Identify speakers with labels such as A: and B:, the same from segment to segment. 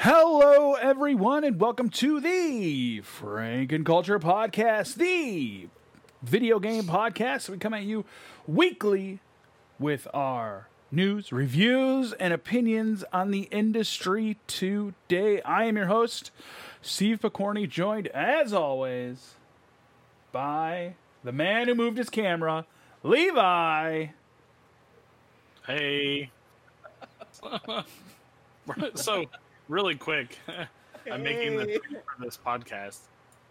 A: Hello, everyone, and welcome to the Frankenculture Podcast, the video game podcast. We come at you weekly with our news, reviews, and opinions on the industry today. I am your host, Steve Picorni, joined as always by the man who moved his camera, Levi.
B: Hey. so, really quick, I'm making the for this podcast,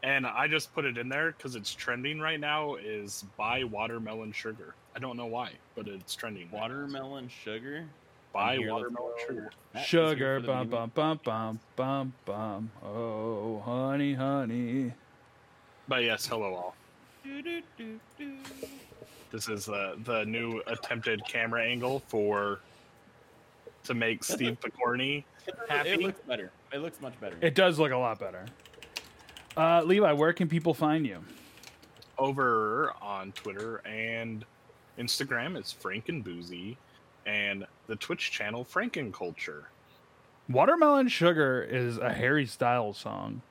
B: and I just put it in there because it's trending right now. Is buy watermelon sugar. I don't know why, but it's trending. right.
C: Watermelon sugar.
B: Buy watermelon sugar.
A: Sugar,
C: here for the
A: bum,
C: beginning.
A: bum, bum, bum, bum, bum. Oh, honey, honey.
B: But yes, hello all.
C: Do, do, do, do.
B: This is the the new attempted camera angle for to make Steve Picorni happy.
C: It looks better. It looks much better.
A: It does look a lot better. Uh, Levi, where can people find you?
B: over on Twitter and Instagram it's Frankenboozy and the Twitch channel Frankenculture.
A: Watermelon Sugar is a Harry Styles song.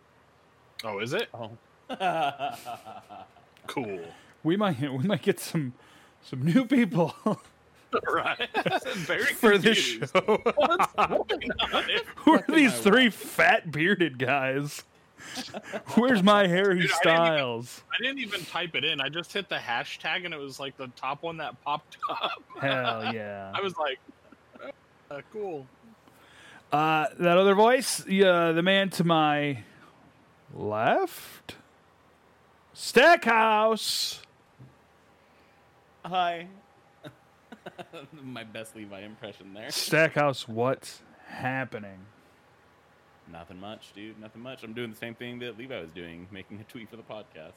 B: Oh, is it?
C: oh.
B: Cool.
A: We might we might get some some new people
B: right. Very
A: for this show.
B: What's going on?
A: Who are these three fat bearded guys? Where's my Harry
B: Dude, I didn't even-
A: Styles?
B: I didn't even type it in. I just hit the hashtag and it was like the top one that popped up.
A: Hell yeah.
B: I was like, uh, cool.
A: Uh, that other voice, yeah, the man to my left, Stackhouse.
C: Hi. My best Levi impression there.
A: Stackhouse, what's happening?
C: Nothing much, dude. Nothing much. I'm doing the same thing that Levi was doing, making a tweet for the podcast.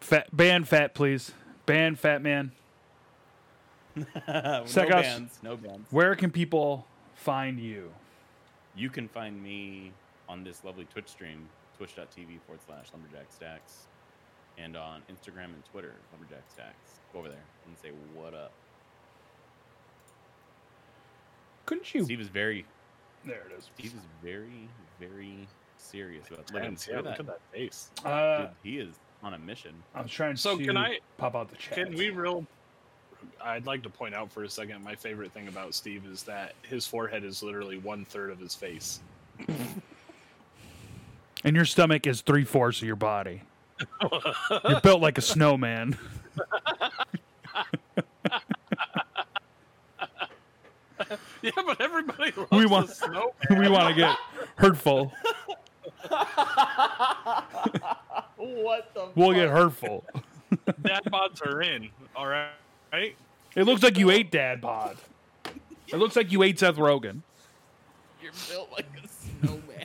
A: Fat ban fat, please. Ban fat man.
C: no bands. No bands.
A: Where can people find you?
C: You can find me on this lovely Twitch stream, twitch.tv forward slash lumberjack stacks, and on Instagram and Twitter, lumberjack stacks. Go over there and say what up.
A: Couldn't you?
C: Steve is very,
A: There it is.
C: Steve is very, very serious about look,
B: Tense.
C: at-
B: Yeah,
C: look
B: look
C: at
B: at that face.
A: Uh,
C: Dude, he is on a mission.
A: I'm trying
B: So
A: to
B: can I-
A: pop out the chat.
B: Can we real? I'd like to point out for a second. My favorite thing about Steve is that his forehead is literally one third of his face.
A: And your stomach is three fourths of your body. You're built like a snowman.
B: Yeah, but everybody loves
A: We
B: we
A: want-
B: the snow.
A: we want to get hurtful.
C: What the?
A: We'll get hurtful.
B: Dad bods are in. All right, right?
A: It looks like you ate Dad Bod. It looks like you ate Seth Rogen.
C: You're built like a snowman.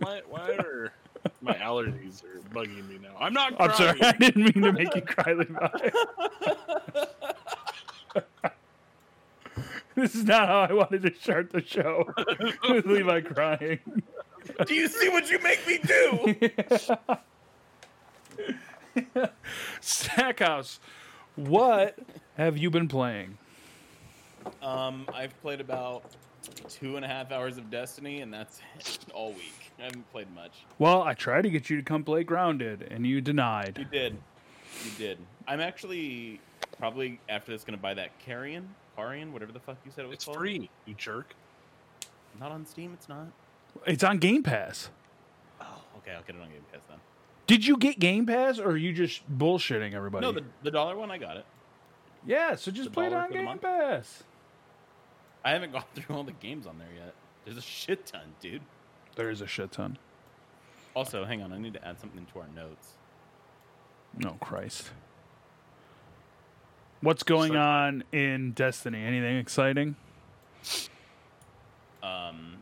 B: Why, why are my allergies are bugging me now? I'm not.
A: I'm sorry. I didn't mean to make you cry, Levi. this is not how I wanted to start the show with Levi crying.
C: do you see what you make me do?
A: Stackhouse, what have you been playing?
C: Um, I've played about two and a half hours of Destiny, and that's it all week. I haven't played much.
A: Well, I tried to get you to come play Grounded, and you denied.
C: You did. You did. I'm actually probably after this gonna buy that Carrion, Carrion, whatever the fuck you said it was
B: It's
C: called.
B: free, you jerk.
C: Not on Steam. It's not.
A: It's on Game Pass.
C: Oh, okay. I'll get it on Game Pass then.
A: Did you get Game Pass, or are you just bullshitting everybody?
C: No, the, the dollar one I got it.
A: yeah, so just
C: the
A: play it on Game? Pass.
C: I haven't gone through all the games on there yet. There's a shit ton, dude.
A: There is a shit ton.
C: Also, hang on. I need to add something to our notes.
A: No Christ. What's going
B: So-
A: on in Destiny? Anything exciting?
C: Um,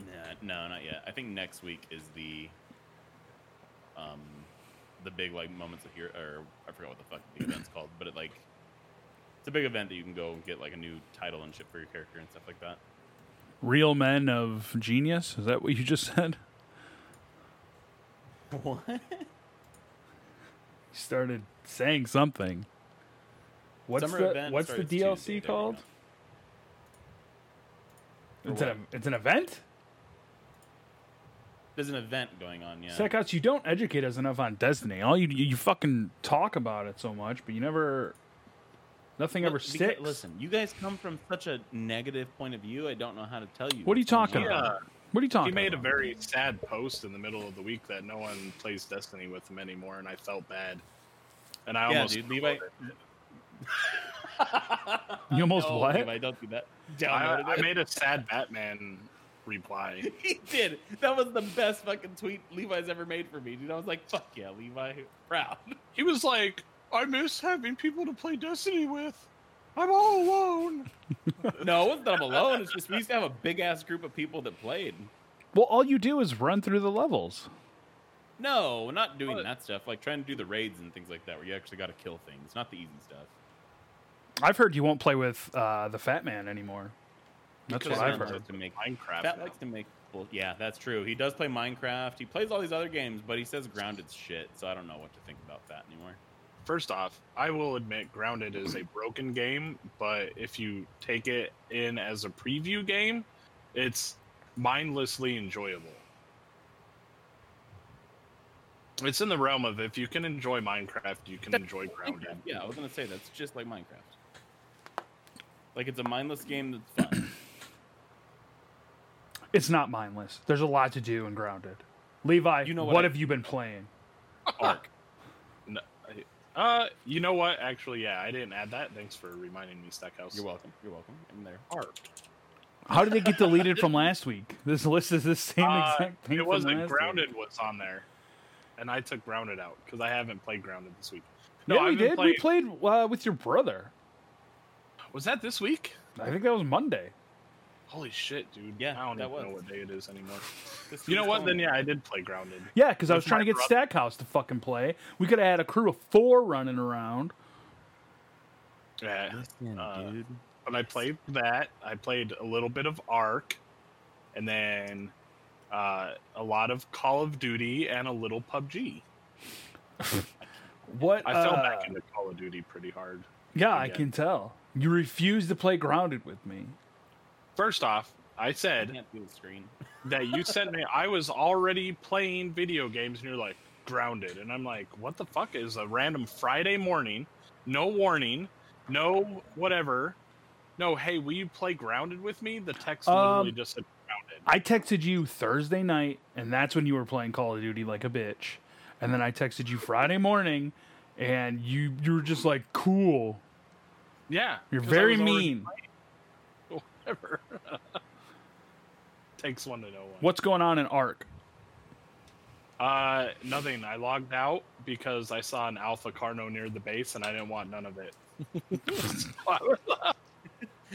C: nah, no, not yet. I think next week is the um, the big like moments of here, or I forgot what the fuck the event's called, but it like it's a big event that you can go and get like a new title and shit for your character and stuff like that.
A: Real men of genius? Is that what you just said?
C: What?
A: You started saying something. What's
C: Summer
A: the What's the DLC
C: Tuesday,
A: called? It's
C: what?
A: an it's an event.
C: There's an event going on. Yeah.
A: Stackhouse, you don't educate us enough on Destiny. All you you fucking talk about it so much, but you never. Nothing ever
C: Look, because-
A: sticks.
C: Listen, you guys come from such a negative point of view. I don't know how to tell you.
A: What are you talking
C: on.
A: about?
B: Yeah,
A: what are you talking? About?
B: He made a very sad post in the middle of the week that no one plays Destiny with him anymore, and I felt bad. And I
C: Yeah,
B: almost
C: dude, Levi.
A: You almost
C: No,
A: what?
C: Levi, don't do that.
B: I,
C: Downloaded
B: I made a sad Batman reply.
C: He did. That was the best fucking tweet Levi's ever made for me, dude. I was like, "Fuck yeah, Levi, proud."
B: He was like, "I miss having people to play Destiny with. I'm all alone."
C: no, it wasn't that I'm alone. It's just we used to have a big ass group of people that played.
A: Well, all you do is run through the levels.
C: No, not doing
B: What?
C: that stuff. Like trying to do the raids and things like that, where you actually got to kill things, not the easy stuff.
A: I've heard you won't play with uh, the Fat Man anymore. That's
B: Because
A: what I've heard.
C: To make,
B: Minecraft.
C: Fat
B: now.
C: likes to make. Well, yeah, that's true. He does play Minecraft. He plays all these other games, but he says Grounded's shit. So I don't know what to think about that anymore.
B: First off, I will admit Grounded is a broken game, but if you take it in as a preview game, it's mindlessly enjoyable. It's in the realm of if you can enjoy Minecraft, you can enjoy Grounded.
C: Yeah, I was gonna say that's just like Minecraft. Like it's a mindless game that's fun.
A: It's not mindless. There's a lot to do in Grounded. Levi,
C: You know
A: what,
C: what I-
A: have you been playing?
C: Arc.
B: No, I- uh, you know what? Actually, yeah, I didn't add that. Thanks for reminding me, Stackhouse.
C: You're welcome. You're welcome. I'm there.
B: Art.
A: How did it get deleted from last week? This list is the same
B: Uh,
A: exact thing.
B: it wasn't Grounded
A: Week.
B: was on there, and I took Grounded out because I haven't played Grounded this week.
A: yeah, we
B: I've been
A: did. We played uh, with your brother.
B: Was that this week?
A: I think that was Monday.
B: Holy shit, dude!
C: Yeah,
B: I don't
C: that
B: even know what day it is anymore.
C: This
B: You know what? Then yeah, I did play Grounded.
A: Yeah, because I was trying to get
B: brother.
A: Stackhouse to fucking play. We could have had a crew of four running around.
B: Yeah,
C: Listen,
B: Uh,
C: dude.
B: but I played that. I played a little bit of Ark, and then uh, a lot of Call of Duty and a little PUBG.
A: What?
B: I fell
A: uh,
B: back into Call of Duty pretty hard.
A: Yeah, I can tell. You refuse to play Grounded with me.
B: First off, I
C: I
B: said
C: can't the screen.
B: that you sent me. I was already playing video games, and you're like grounded, and I'm like, what the fuck is a random Friday morning, no warning, no whatever, no. Hey, will you play grounded with me? The text literally
A: Um,
B: just said grounded.
A: I texted you Thursday night, and that's when you were playing Call of Duty like a bitch. And then I texted you Friday morning, and you you were just like, "Cool."
B: Yeah,
A: you're very mean.
B: playing. Whatever. Takes one to know one.
A: What's going on in Ark?
B: Uh, nothing. I logged out because I saw an Alpha Carno near the base, and I didn't want none of it.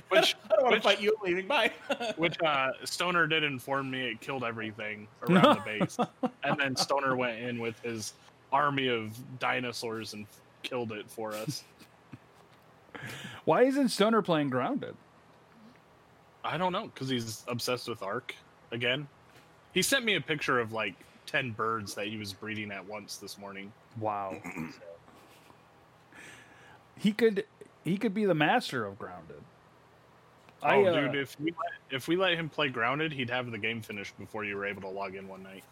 B: which
C: I don't want to fight you leaving. Bye.
B: which uh, Stoner did inform me it killed everything around the base, and then Stoner went in with his army of dinosaurs and killed it for us.
A: Why isn't Stoner playing Grounded?
B: I don't know because he's obsessed with Ark again. He sent me a picture of like ten birds that he was breeding at once this morning.
A: Wow. he could he could be the master of Grounded.
B: Oh,
A: I, uh,
B: dude! If we let, if we let him play Grounded, he'd have the game finished before you were able to log in one night.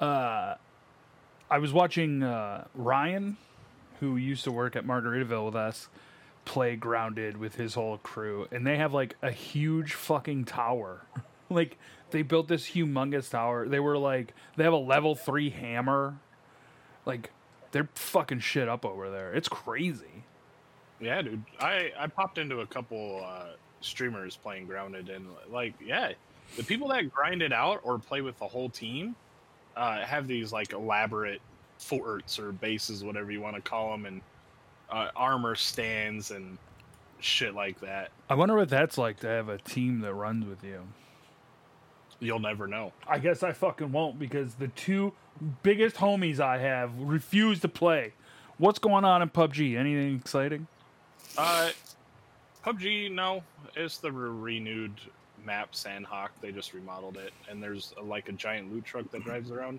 A: uh, I was watching uh, Ryan, who used to work at Margaritaville with us, play Grounded with his whole crew, and they have like a huge fucking tower. like they built this humongous tower. They were like they have a level three hammer. Like they're fucking shit up over there. It's crazy.
B: Yeah, dude. I I popped into a couple uh, streamers playing Grounded, and like, yeah, the people that grind it out or play with the whole team uh, have these like elaborate forts or bases, whatever you want to call them, and uh, armor stands and shit like that.
A: I wonder what that's like to have a team that runs with you.
B: You'll never know.
A: I guess I fucking won't because the two biggest homies I have refuse to play. What's going on in PUBG? Anything exciting?
B: Uh, PUBG, no, it's the re- renewed map Sanhok. They just remodeled it, and there's a, like a giant loot truck that drives around.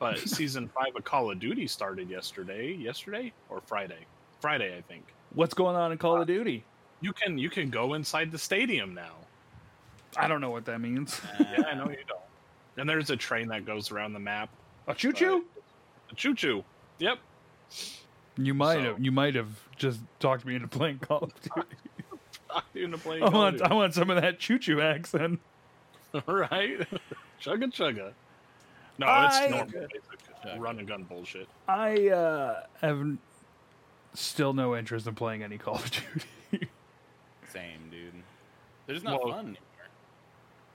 B: But season five of Call of Duty started yesterday. Yesterday or Friday? Friday, I think.
A: What's going on in Call of Duty?
B: You can you can go inside the stadium now.
A: I don't know what that means.
B: Yeah, I know you don't. And there's a train that goes around the map.
A: A choo choo.
B: A choo choo. Yep.
A: You might
B: So-
A: have. You might have just talked me into playing Call of Duty.
B: I'm.
A: I
B: Call
A: want. I want some of that choo choo accent.
B: Duty. right. chugga chugga. No, it's normal basic run and gun bullshit.
A: I uh, have n- still no interest in playing any Call of Duty.
C: Same, dude. They're just not
B: Well,
C: fun anymore.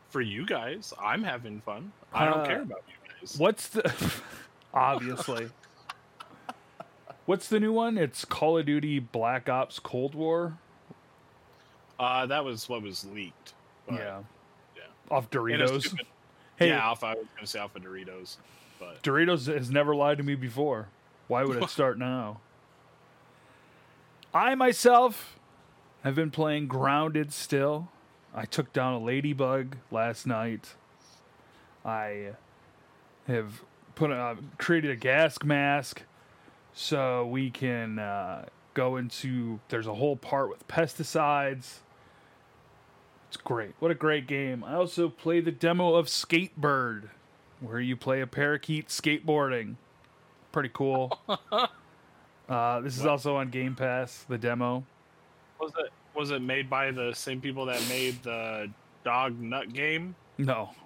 B: For you guys, I'm having fun. I don't
A: Uh,
B: care about you guys.
A: What's the obviously? What's the new one? It's Call of Duty Black Ops Cold War.
B: Uh, that was what was leaked. but-
A: yeah,
B: yeah.
A: off Doritos.
B: stupid.
A: Hey,
B: Yeah, Alpha. I was gonna say Alpha Doritos, but
A: Doritos has never lied to me before. Why would it start now? I myself have been playing Grounded still. I took down a ladybug last night. I have put a, created a gas mask so we can uh, go into. There's a whole part with pesticides. It's great. What a great game. I also play the demo of Skatebird where you play a parakeet skateboarding. Pretty cool. uh, this is also on Game Pass, the demo.
B: was it was it made by the same people that made the dog nut game?
A: No.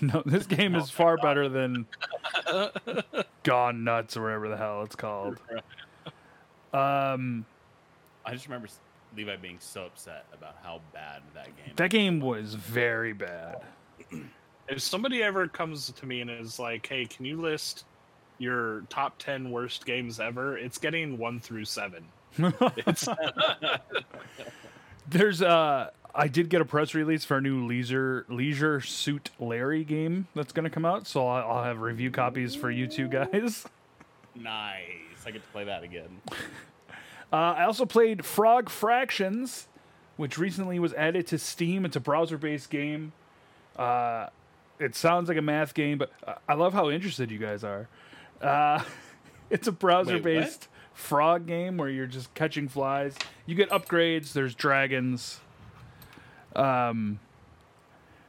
A: No, this game is far better than Gone Nuts or whatever the hell it's called. Um,
C: I just remember Levi being so upset about how bad that game.
A: that game was very bad.
B: If somebody ever comes to me and is like, "Hey, can you list your top ten worst games ever?" It's getting one through seven. It's
A: There's uh I did get a press release for a new Leisure Leisure Suit Larry game that's going to come out, so I'll, I'll have review copies for you two guys.
C: nice. I get to play that again.
A: Uh, I also played Frog Fractions, which recently was added to Steam. It's a browser-based game. Uh, it sounds like a math game, but I love how interested you guys are. Uh, it's a browser-based frog game where you're just catching flies. You get upgrades. There's dragons. Um,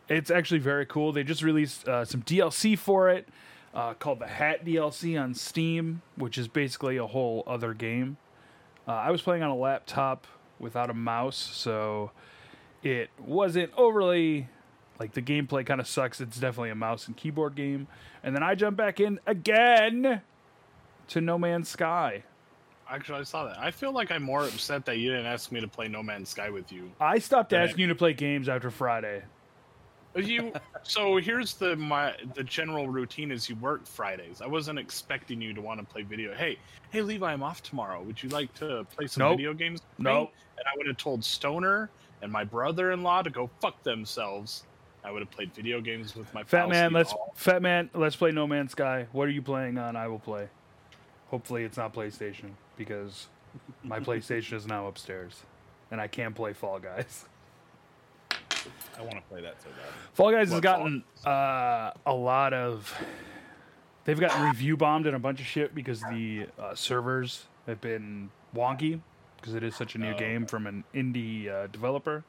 A: it's actually very cool. They just released uh, some DLC for it uh, called the Hat DLC on Steam, which is basically a whole other game. Uh, I was playing on a laptop without a mouse, so it wasn't overly like the gameplay kind of sucks. It's definitely a mouse and keyboard game. And then I jump back in again to No Man's Sky.
B: actually I saw that. I feel like I'm more upset that you didn't ask me to play No Man's Sky with you.
A: I stopped asking you to play games after Friday.
B: You so here's the my the general routine is you work Fridays. I wasn't expecting you to want to play video. Hey, hey Levi, I'm off tomorrow. Would you like to play some
A: Nope.
B: video games? No.
A: Nope.
B: And I would have told Stoner and my brother-in-law to go fuck themselves. I would have played video games with my
A: Fat man, let's
B: all.
A: Fat man, let's play No Man's Sky. What are you playing on? I will play. Hopefully, it's not PlayStation because my PlayStation is now upstairs, and I can't play Fall Guys.
C: I want to play that so bad.
A: Fall Guys has gotten uh, a lot of. They've gotten review bombed and a bunch of shit because the uh, servers have been wonky because it is such a new
B: Oh.
A: game from an indie uh, developer.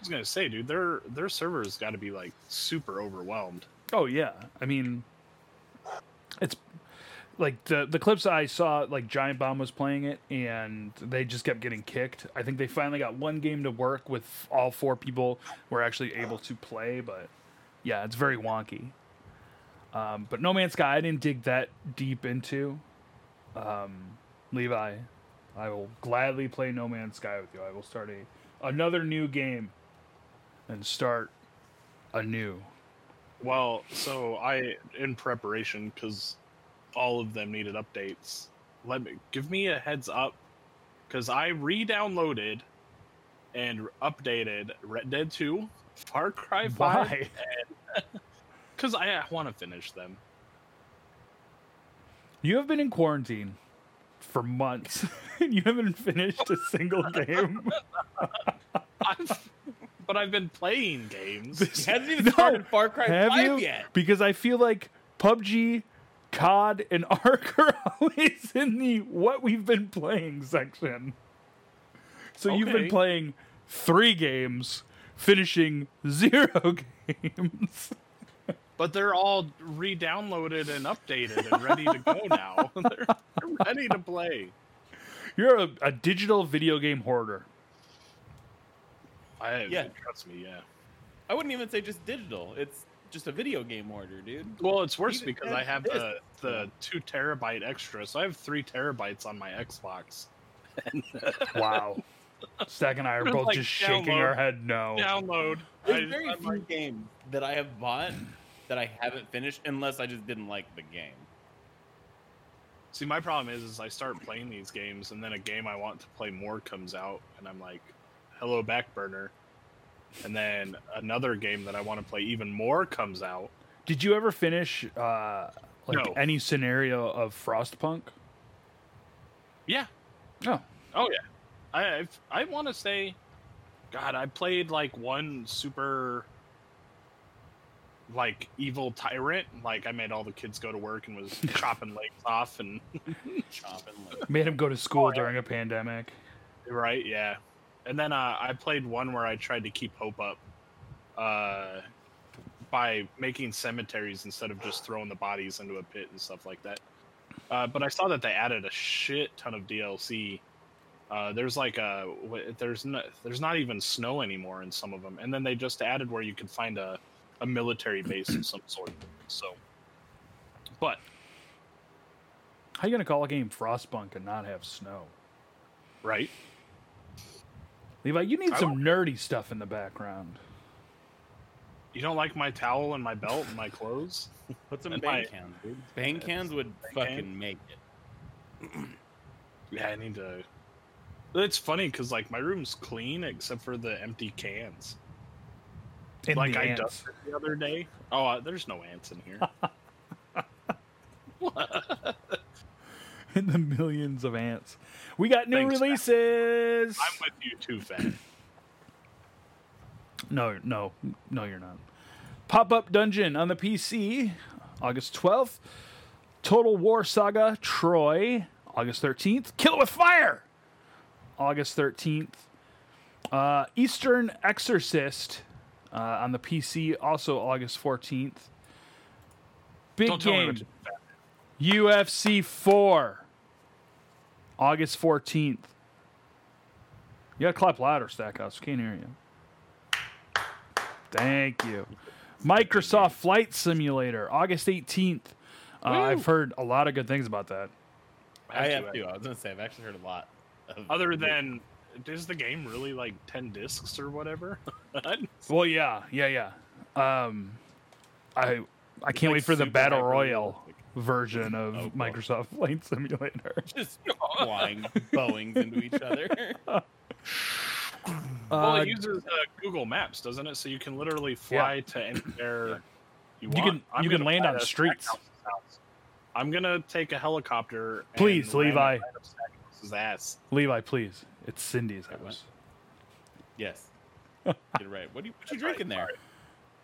B: Was gonna say, dude, their their servers got to be like super overwhelmed.
A: Oh yeah, I mean, it's like the the clips I saw. Like Giant Bomb was playing it, and they just kept getting kicked. I think they finally got one game to work with all four people were actually able to play, but yeah, it's very wonky. Um, but No Man's Sky, I didn't dig that deep into. Um, Levi, I will gladly play No Man's Sky with you. I will start a another new game and start anew.
B: Well, so I in preparation because all of them needed updates. Let me give me a heads up because I re-downloaded and updated Red Dead Two, Far Cry Five,
A: Why?
B: because I want to finish them.
A: You have been in quarantine for months. and you haven't finished a single game.
B: I've, but I've been playing games.
C: He hasn't even
A: No,
C: started Far Cry
A: Have
C: 5
A: you?
C: yet.
A: Because I feel like PUBG, COD, and Ark are always in the what we've been playing section. So you've been playing three games finishing zero games.
B: But they're all re-downloaded and updated and ready to go now. they're, they're ready to play.
A: You're a, a digital video game hoarder.
B: I
C: Yeah.
B: trust me, yeah.
C: I wouldn't even say just digital. It's just a video game order, dude.
B: Well, it's worse
C: Even
B: because I have
C: this-
B: the the two terabyte extra, so I have three terabytes on my Xbox.
A: Wow. Stack and I are both
B: Like,
A: just shaking
B: download.
A: our head no.
B: Download.
C: There's
B: I-
C: very
B: I'm
C: few
B: like,
C: games that I have bought that I haven't finished unless I just didn't like the game.
B: See, my problem is, is I start playing these games, and then a game I want to play more comes out, and I'm like, "Hello, Backburner," and then another game that I want to play even more comes out.
A: Did you ever finish uh, like
B: No.
A: any scenario of Frostpunk?
B: Yeah.
A: No.
B: Oh yeah. I I've, I want to say, God, I played like one super, like evil tyrant. Like I made all the kids go to work and was chopping legs off and
C: Chopping like
A: Made him go to school
B: Oh, yeah.
A: during a pandemic.
B: right, yeah. And then uh, I played one where I tried to keep hope up, uh, by making cemeteries instead of just throwing the bodies into a pit and stuff like that. Uh, but I saw that they added a shit ton of DLC. Uh, there's like a there's no, there's not even snow anymore in some of them, and then they just added where you could find a, a military base of some sort. So, but
A: How you gonna call a game Frostpunk and not have snow?
B: right,
A: Levi, you need
B: I
A: some nerdy stuff in the background.
B: you don't like my towel and my belt and my clothes?
C: put some
B: And
C: bang
B: my-
C: cans, dude. Bang cans would
B: Bang
C: fucking
B: can?
C: make it.
B: Yeah, I need to. It's funny because like my room's clean except for the empty cans.
A: In
B: like
A: the
B: I
A: ants.
B: dusted the other day. Oh, uh, there's no ants in here.
A: in the millions of ants. We got new
B: Thanks,
A: releases.
B: I'm with you too, Fat.
A: No, no, no, you're not. Pop Up Dungeon on the PC, August 12th. Total War Saga Troy, August 13th. Kill It With Fire, August 13th. Uh, Eastern Exorcist uh, on the PC, also August 14th. Big
B: Don't
A: game. UFC 4, August 14th. You gotta clap louder, Stackhouse. Can't hear you. Thank you. Microsoft Flight Simulator, August 18th. Uh, I've heard a lot of good things about that.
C: I have too. I was gonna say I've actually heard a lot. Of
B: Other than, is the game really like ten discs or whatever?
A: Well, yeah, yeah, yeah. Um, I I can't
C: like
A: wait for the Battle
C: hyper
A: Royale
C: realistic.
A: Version of
C: Oh.
A: Microsoft Flight Simulator.
C: just flying Boeings into each other.
B: well,
A: Uh,
B: it uses uh, Google Maps, doesn't it? So you can literally fly to anywhere you want.
A: can-
B: I'm
A: you can land on streets.
B: I'm gonna take a helicopter.
A: Please,
B: land
A: Levi.
B: right ass.
A: Levi, please. It's Cindy's
C: Wait, what?
A: house.
C: yes. Get it right. What are you, what you
B: That's right,
C: drinking there?
B: sorry.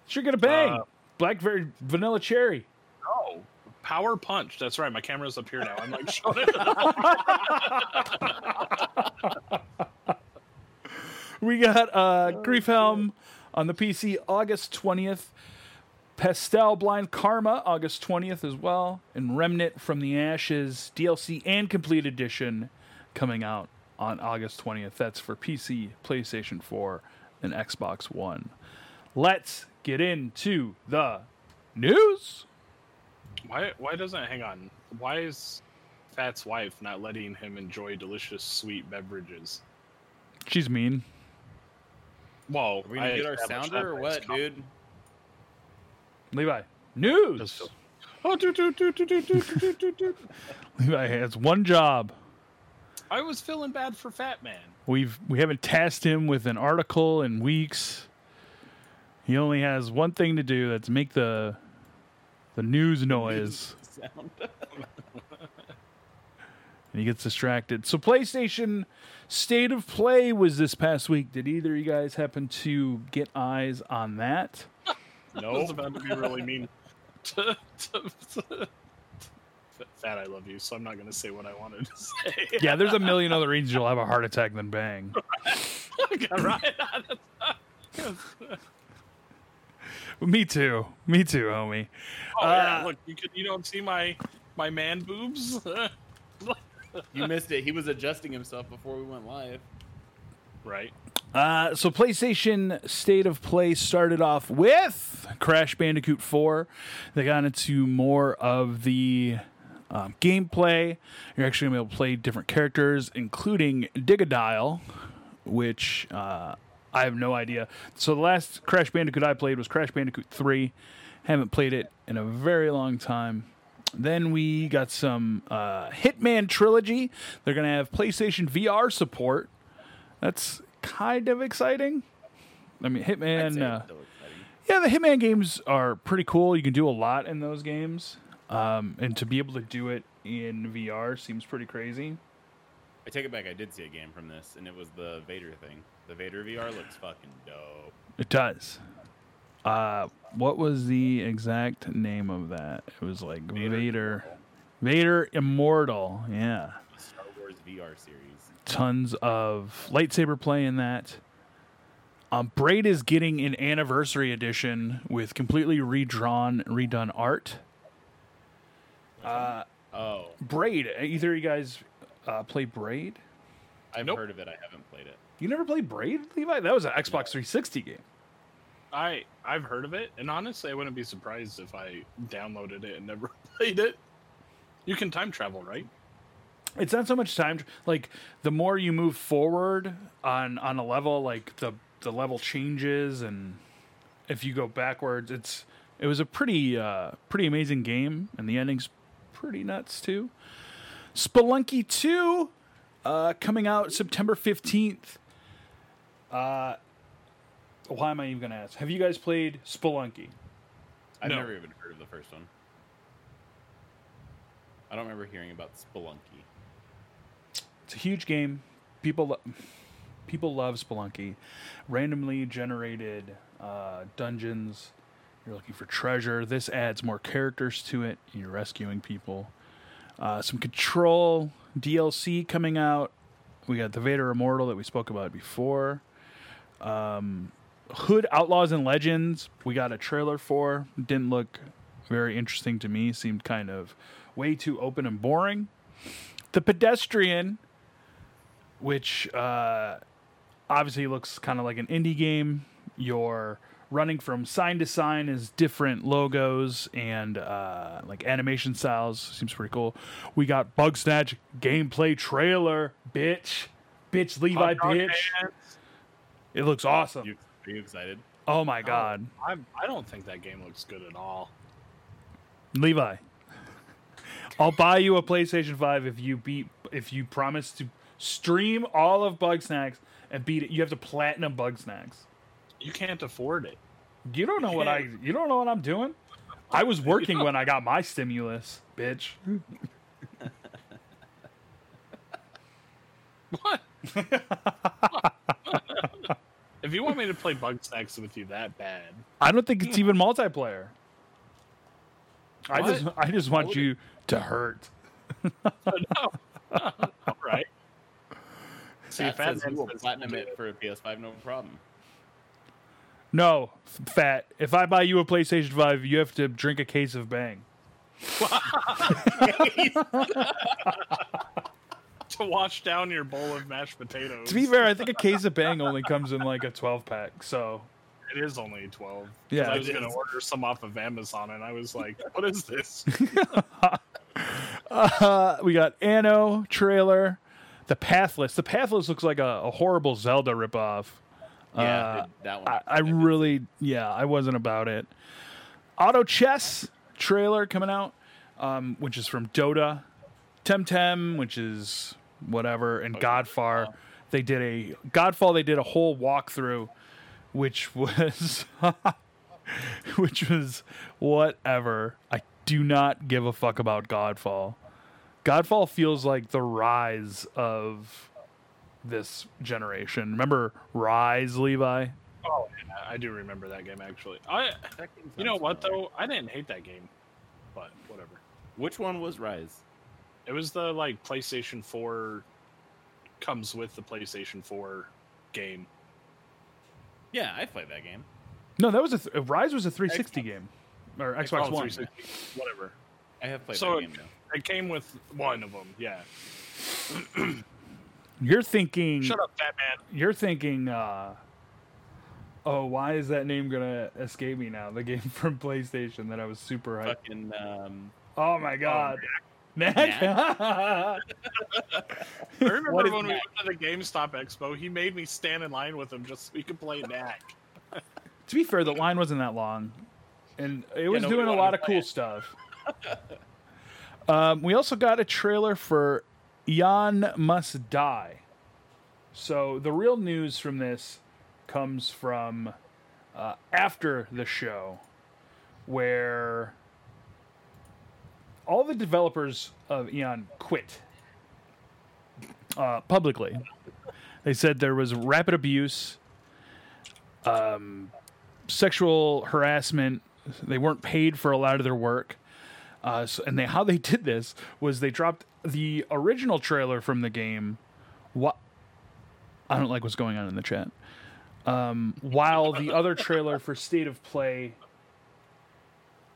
A: Sure gonna bang.
B: Uh,
A: Blackberry vanilla cherry.
B: Oh, power punch. That's right. My camera's up here now. I'm like showing it.
A: We got uh Griefhelm on the PC August 20th. Pastel Blind Karma August 20th as well. And Remnant from the Ashes DLC and Complete Edition coming out on August 20th. That's for PC, PlayStation 4, and Xbox One. Let's get into the news.
B: Why? Why doesn't? Hang on. Why is Fat's wife not letting him enjoy delicious sweet beverages?
A: She's mean.
B: Well,
C: Are we gonna
B: I
C: get our sounder or what,
B: that's com-
C: dude?
A: Levi. News.
B: Oh, do, do, do, do, do, do, do, do, do.
A: Levi has one job.
B: I was feeling bad for Fat Man.
A: We've we haven't tasked him with an article in weeks. He only has one thing to do. That's make the the news noise,
C: Sound.
A: and he gets distracted. So, PlayStation State of Play was this past week. Did either of you guys happen to get eyes on that?
B: I was
C: no.
B: about to be really mean. Fat, I love you, so I'm not going to say what I wanted to say.
A: Yeah, there's a million other reasons you'll have a heart attack than bang.
B: right.
A: Me too. Me too, homie.
B: Oh yeah,
A: Uh,
B: look, you could, you don't see my my man boobs.
C: You missed it. He was adjusting himself before we went live.
B: right.
A: Uh, so PlayStation State of Play started off with Crash Bandicoot 4. They got into more of the um, gameplay. You're actually going to be able to play different characters, including Dingodile, which uh, I have no idea. So the last Crash Bandicoot I played was Crash Bandicoot 3. Haven't played it in a very long time. Then we got some uh, Hitman Trilogy. They're going to have PlayStation VR support. That's kind of exciting. I mean, Hitman. Uh, yeah, the Hitman games are pretty cool. You can do a lot in those games, um, and to be able to do it in VR seems pretty crazy.
C: I take it back. I did see a game from this, and it was the Vader thing. The Vader VR looks fucking dope.
A: It does. Uh, what was the exact name of that? It was like Vader.
C: Vader
A: Vader, Immortal. Yeah,
C: The Star Wars VR series.
A: tons of lightsaber play in that. Um, Braid is getting an anniversary edition with completely redrawn, redone art. Uh,
C: Oh,
A: Braid. Either of you guys uh, play Braid?
C: I've
B: Nope.
C: heard of it. I haven't played it.
A: You never played Braid, Levi? That was an Xbox 360 game.
B: I I've heard of it, and honestly, I wouldn't be surprised if I downloaded it and never played it. You can time travel, right?
A: It's not so much time. Like the more you move forward on on a level, like the the level changes, and if you go backwards, it's it was a pretty uh, pretty amazing game, and the ending's pretty nuts too. Spelunky 2 uh, coming out September 15th. Uh, why am I even going to ask? Have you guys played Spelunky?
C: I've
B: No.
C: never even heard of the first one. I don't remember hearing about Spelunky.
A: It's a huge game. People lo- people love Spelunky. Randomly generated uh, dungeons. You're looking for treasure. This adds more characters to it. You're rescuing people. Uh, some Control DLC coming out. We got the Vader Immortal that we spoke about before. Um, Hood Outlaws and Legends. We got a trailer for. Didn't look very interesting to me. Seemed kind of way too open and boring. The Pedestrian, which uh, obviously looks kind of like an indie game. You're running from sign to sign as different logos and uh, like animation styles. Seems pretty cool. We got Bugsnax gameplay trailer, bitch, bitch, Levi,
B: Hot
A: bitch. It looks awesome.
C: You, are you excited?
A: Oh my god,
B: I I don't think that game looks good at all.
A: Levi. I'll buy you a PlayStation 5 if you beat if you promise to stream all of Bugsnax and beat it. You have to platinum Bugsnax.
B: You can't afford it.
A: You don't know what I you don't know what I'm doing? I was working when I got my stimulus, bitch.
B: What? if you want me to play Bugsnax with you that bad,
A: I don't think it's even multiplayer. I just I just want you to hurt.
B: all right. See,
C: That
B: Fat
C: says you will platinum it for a PS5, no problem.
A: No, fat. If I buy you a PlayStation 5, you have to drink a case of Bang.
B: to wash down your bowl of mashed potatoes.
A: To be fair, I think a case of Bang only comes in like a 12 pack. So,
B: it is only twelve.
A: Yeah,
B: I was gonna
C: is.
B: order some off of Amazon, and I was like, "What is this?"
A: uh, we got Anno trailer, The Pathless. The Pathless looks like a, a horrible Zelda ripoff.
C: Yeah,
A: Uh,
C: it- that one.
A: I, I really, yeah, I wasn't about it. Auto Chess trailer coming out, um, which is from Dota. Temtem, which is whatever, and oh, Godfall. They did a Godfall. They did a whole walkthrough, which was, which was whatever. I do not give a fuck about Godfall. Godfall feels like the rise of this generation. Remember Ryse, Levi?
B: oh, yeah, I do remember that game actually. I,
C: game
B: you know what
C: familiar.
B: though? I didn't hate that game, but whatever.
C: Which one was Ryse?
B: It was the like PlayStation Four comes with the PlayStation Four game.
C: Yeah, I played that game.
A: No, that was a th- Ryse was a 360
B: Xbox.
A: game or
B: Oh,
A: Xbox One.
B: 360, whatever.
C: I have played
B: So
C: that game though.
B: It came with one of them. Yeah.
A: You're thinking.
B: Shut up, fat man.
A: You're thinking. uh Oh, why is that name gonna escape me now? The game from PlayStation that I was super hyped.
C: Fucking um,
A: Oh my god. Knack.
B: I remember
C: What is
B: when we
C: Knack?
B: went to the GameStop Expo, he made me stand in line with him just so we could play Knack.
A: to be fair, the line wasn't that long, and it was
C: nobody
A: doing a lot of cool
C: it.
A: stuff. um, we also got a trailer for Aeon Must Die. So the real news from this comes from uh, after the show, where all the developers of Aeon quit uh, publicly. They said there was rapid abuse, um, sexual harassment. They weren't paid for a lot of their work. Uh, so, and they, how they did this was they dropped the original trailer from the game. What I don't like what's going on in the chat. Um, while the other trailer for State of Play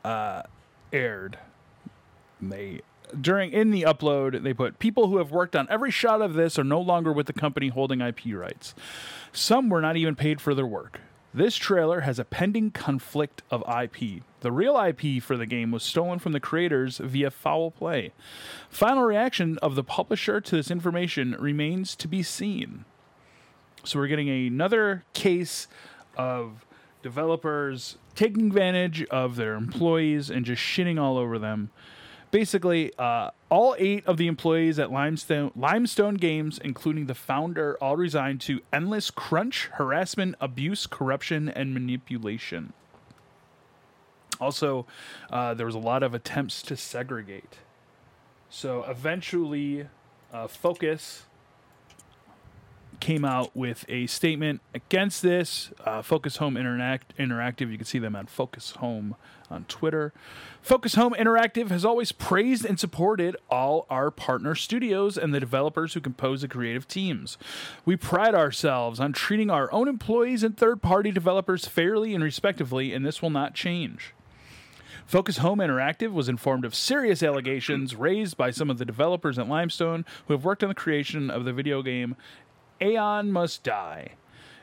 A: uh, aired, they during in the upload they put people who have worked on every shot of this are no longer with the company holding IP rights. Some were not even paid for their work. This trailer has a pending conflict of IP. The real IP for the game was stolen from the creators via foul play. Final reaction of the publisher to this information remains to be seen. So we're getting another case of developers taking advantage of their employees and just shitting all over them. Basically, uh, all eight of the employees at Limestone Limestone Games, including the founder, all resigned to endless crunch, harassment, abuse, corruption, and manipulation. Also, uh, there was a lot of attempts to segregate. So eventually, uh, Focus came out with a statement against this. Uh, Focus Home Interact- Interactive, you can see them on Focus Home on Twitter. Focus Home Interactive has always praised and supported all our partner studios and the developers who compose the creative teams. We pride ourselves on treating our own employees and third party developers fairly and respectively, and this will not change. Focus Home Interactive was informed of serious allegations raised by some of the developers at Limestone who have worked on the creation of the video game Aeon Must Die.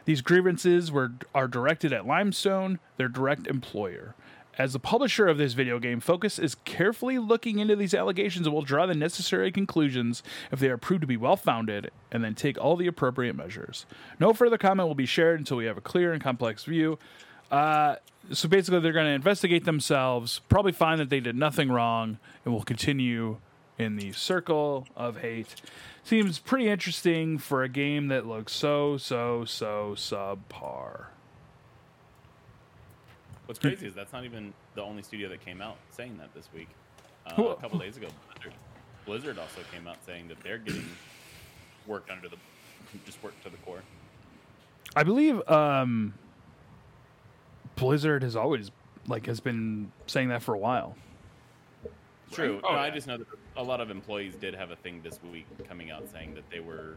A: These grievances were are directed at Limestone, their direct employer. As the publisher of this video game, Focus is carefully looking into these allegations and will draw the necessary conclusions if they are proved to be well founded, and then take all the appropriate measures. No further comment will be shared until we have a clear and complex view. Uh, so basically, they're going to investigate themselves, probably find that they did nothing wrong, and will continue in the circle of hate. Seems pretty interesting for a game that looks so, so, so subpar.
C: What's crazy is that's not even the only studio that came out saying that this week. Uh,
A: Who-
C: a couple days ago, Blizzard. Blizzard also came out saying that they're getting work under the just work to the core.
A: I believe um, Blizzard has always like has been saying that for a while.
C: True.
B: Oh,
C: no, I just know that a lot of employees did have a thing this week coming out saying that they were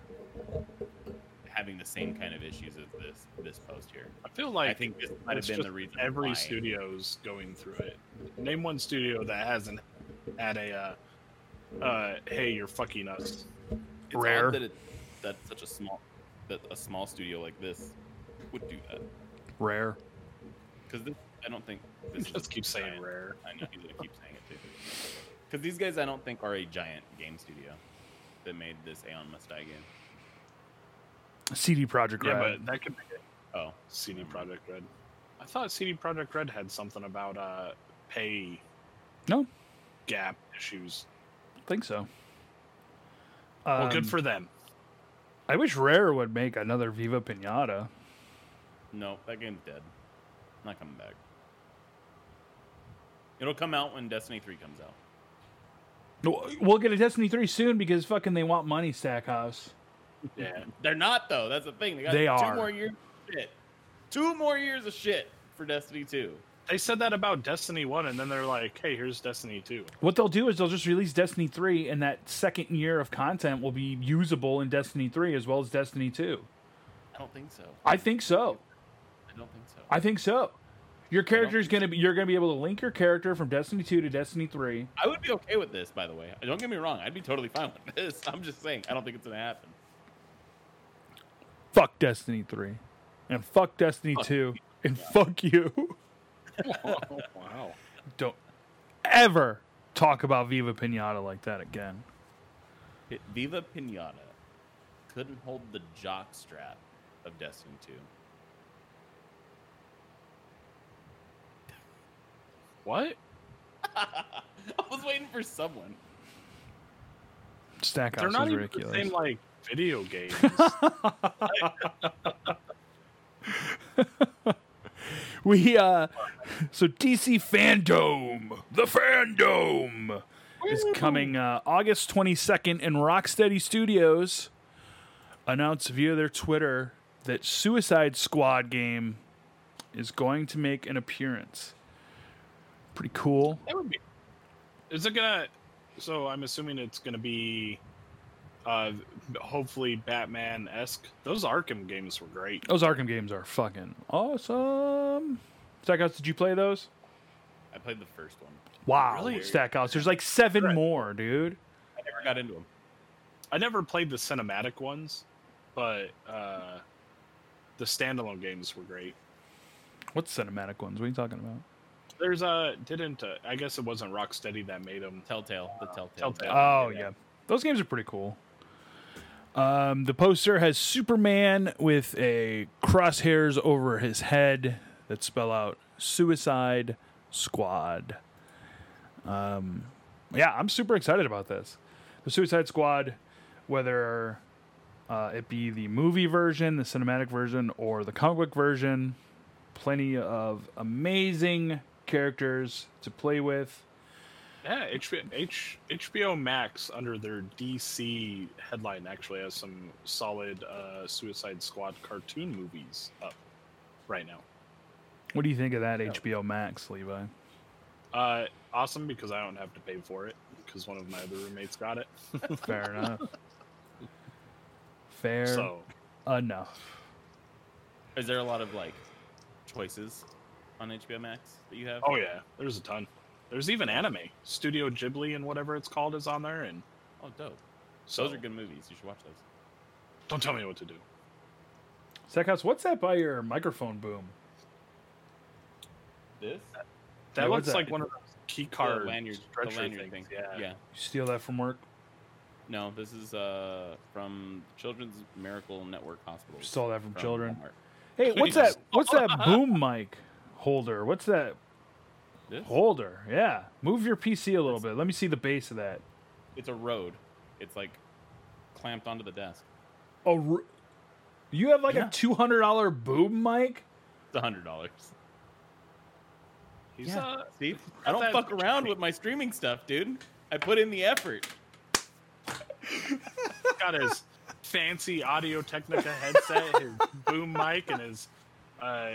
C: having the same kind of issues as this this post here.
B: I feel like
C: I think this might have been the reason
B: every
C: why.
B: studio's going through it. Name one studio that hasn't had a uh, uh, "Hey, you're fucking us."
C: It's
A: Rare.
C: odd that it, that such a small that a small studio like this would do that
A: Rare.
C: because I don't think this is
B: Just keep saying rare.
C: I know he's gonna keep saying it too. Because these guys, I don't think are a giant game studio that made this Aeon Must Die game.
A: CD Projekt
B: Yeah,
A: Red.
B: Yeah, but that could be it.
C: Oh,
B: CD Projekt Red. I thought CD Projekt Red had something about uh, pay
A: no,
B: gap issues.
A: I think so.
B: Well,
A: Um,
B: good for them.
A: I wish Rare would make another Viva Pinata.
C: no, that game's dead. Not coming back. It'll come out when Destiny 3 comes out.
A: No, We'll get a Destiny 3 soon because fucking they want money, Stackhouse.
B: Yeah.
C: They're not though. That's the thing. They got
A: They
C: two
A: are.
C: more years of shit. Two more years of shit for Destiny 2.
B: They said that about Destiny 1, and then they're like, hey, here's Destiny 2.
A: What they'll do is they'll just release Destiny 3, and that second year of content will be usable in Destiny 3 as well as Destiny 2.
C: I don't think so.
A: I think so.
C: I don't think so.
A: I think so. Your character is gonna be. You're gonna be able to link your character from Destiny two to Destiny three.
C: I would be okay with this, by the way. Don't get me wrong. I'd be totally fine with this. I'm just saying, I don't think it's gonna happen.
A: Fuck Destiny three, and fuck Destiny
C: Fuck
A: two, and fuck you.
B: wow.
A: Don't ever talk about Viva Pinata like that again.
C: Hit Viva Pinata couldn't hold the jock strap of Destiny 2.
B: What?
C: I was waiting for someone.
A: Stackhouse
B: They're not
A: is
B: even
A: ridiculous.
B: the same like video games.
A: We uh so DC Fandom, the Fandom is coming uh, August 22nd and Rocksteady Studios announced via their Twitter that Suicide Squad game is going to make an appearance. Pretty cool.
B: that would be. Is it gonna? So I'm assuming it's gonna be, uh, hopefully Batman esque. Those Arkham games were great.
A: Those Arkham games are fucking awesome. Stackhouse, did you play those?
C: I played the first one.
A: Wow,
B: Really?
A: Stackhouse. There's like seven
B: Right.
A: more, dude.
C: I never got into them.
B: I never played the cinematic ones, but uh, the standalone games were great.
A: What cinematic ones? What are you talking about?
B: There's a didn't uh, I guess it wasn't Rocksteady that made them.
C: Telltale, the Telltale.
B: Telltale.
A: Oh
B: yeah.
A: yeah. those games are pretty cool. Um, the poster has Superman with a crosshairs over his head that spell out Suicide Squad. Um, yeah, I'm super excited about this. The Suicide Squad, whether uh, it be the movie version, the cinematic version, or the comic book version, plenty of amazing characters to play with.
B: Yeah, HBO, H, HBO Max under their DC headline actually has some solid uh, Suicide Squad cartoon movies up right now.
A: What do you think of that HBO Max, Levi?
B: Uh, awesome because I don't have to pay for it because one of my other roommates got it.
A: Fair enough. Fair
B: So
A: enough.
C: Is there a lot of like choices on HBO Max that you have?
B: Oh yeah, there's a ton. There's even anime. Studio Ghibli and whatever it's called is on there, and
C: Oh, dope.
B: so
C: Those are good movies. You should watch those.
B: Don't tell me what to do.
A: Stackhouse, what's that by your microphone boom?
C: This
B: That
A: Yeah,
B: looks
A: that?
B: like one of those key card
C: the lanyard, the lanyard
B: things.
C: thing.
B: Yeah.
C: yeah.
A: You steal that from work?
C: No, this is uh from Children's Miracle Network Hospitals.
A: Stole that from children.
C: Walmart.
A: Hey, what's that? What's that boom mic holder? What's that
C: This?
A: holder? Yeah, move your PC a little bit. Let me see the base of that.
C: It's a Rode. It's like clamped onto the desk.
A: Oh, r- you have like
C: Yeah.
A: a two hundred dollar boom mic?
C: It's a hundred dollars.
B: He's uh,
C: See, I don't fuck around with my streaming stuff, dude. I put in the effort.
B: got his fancy Audio Technica headset, his boom mic, and his uh,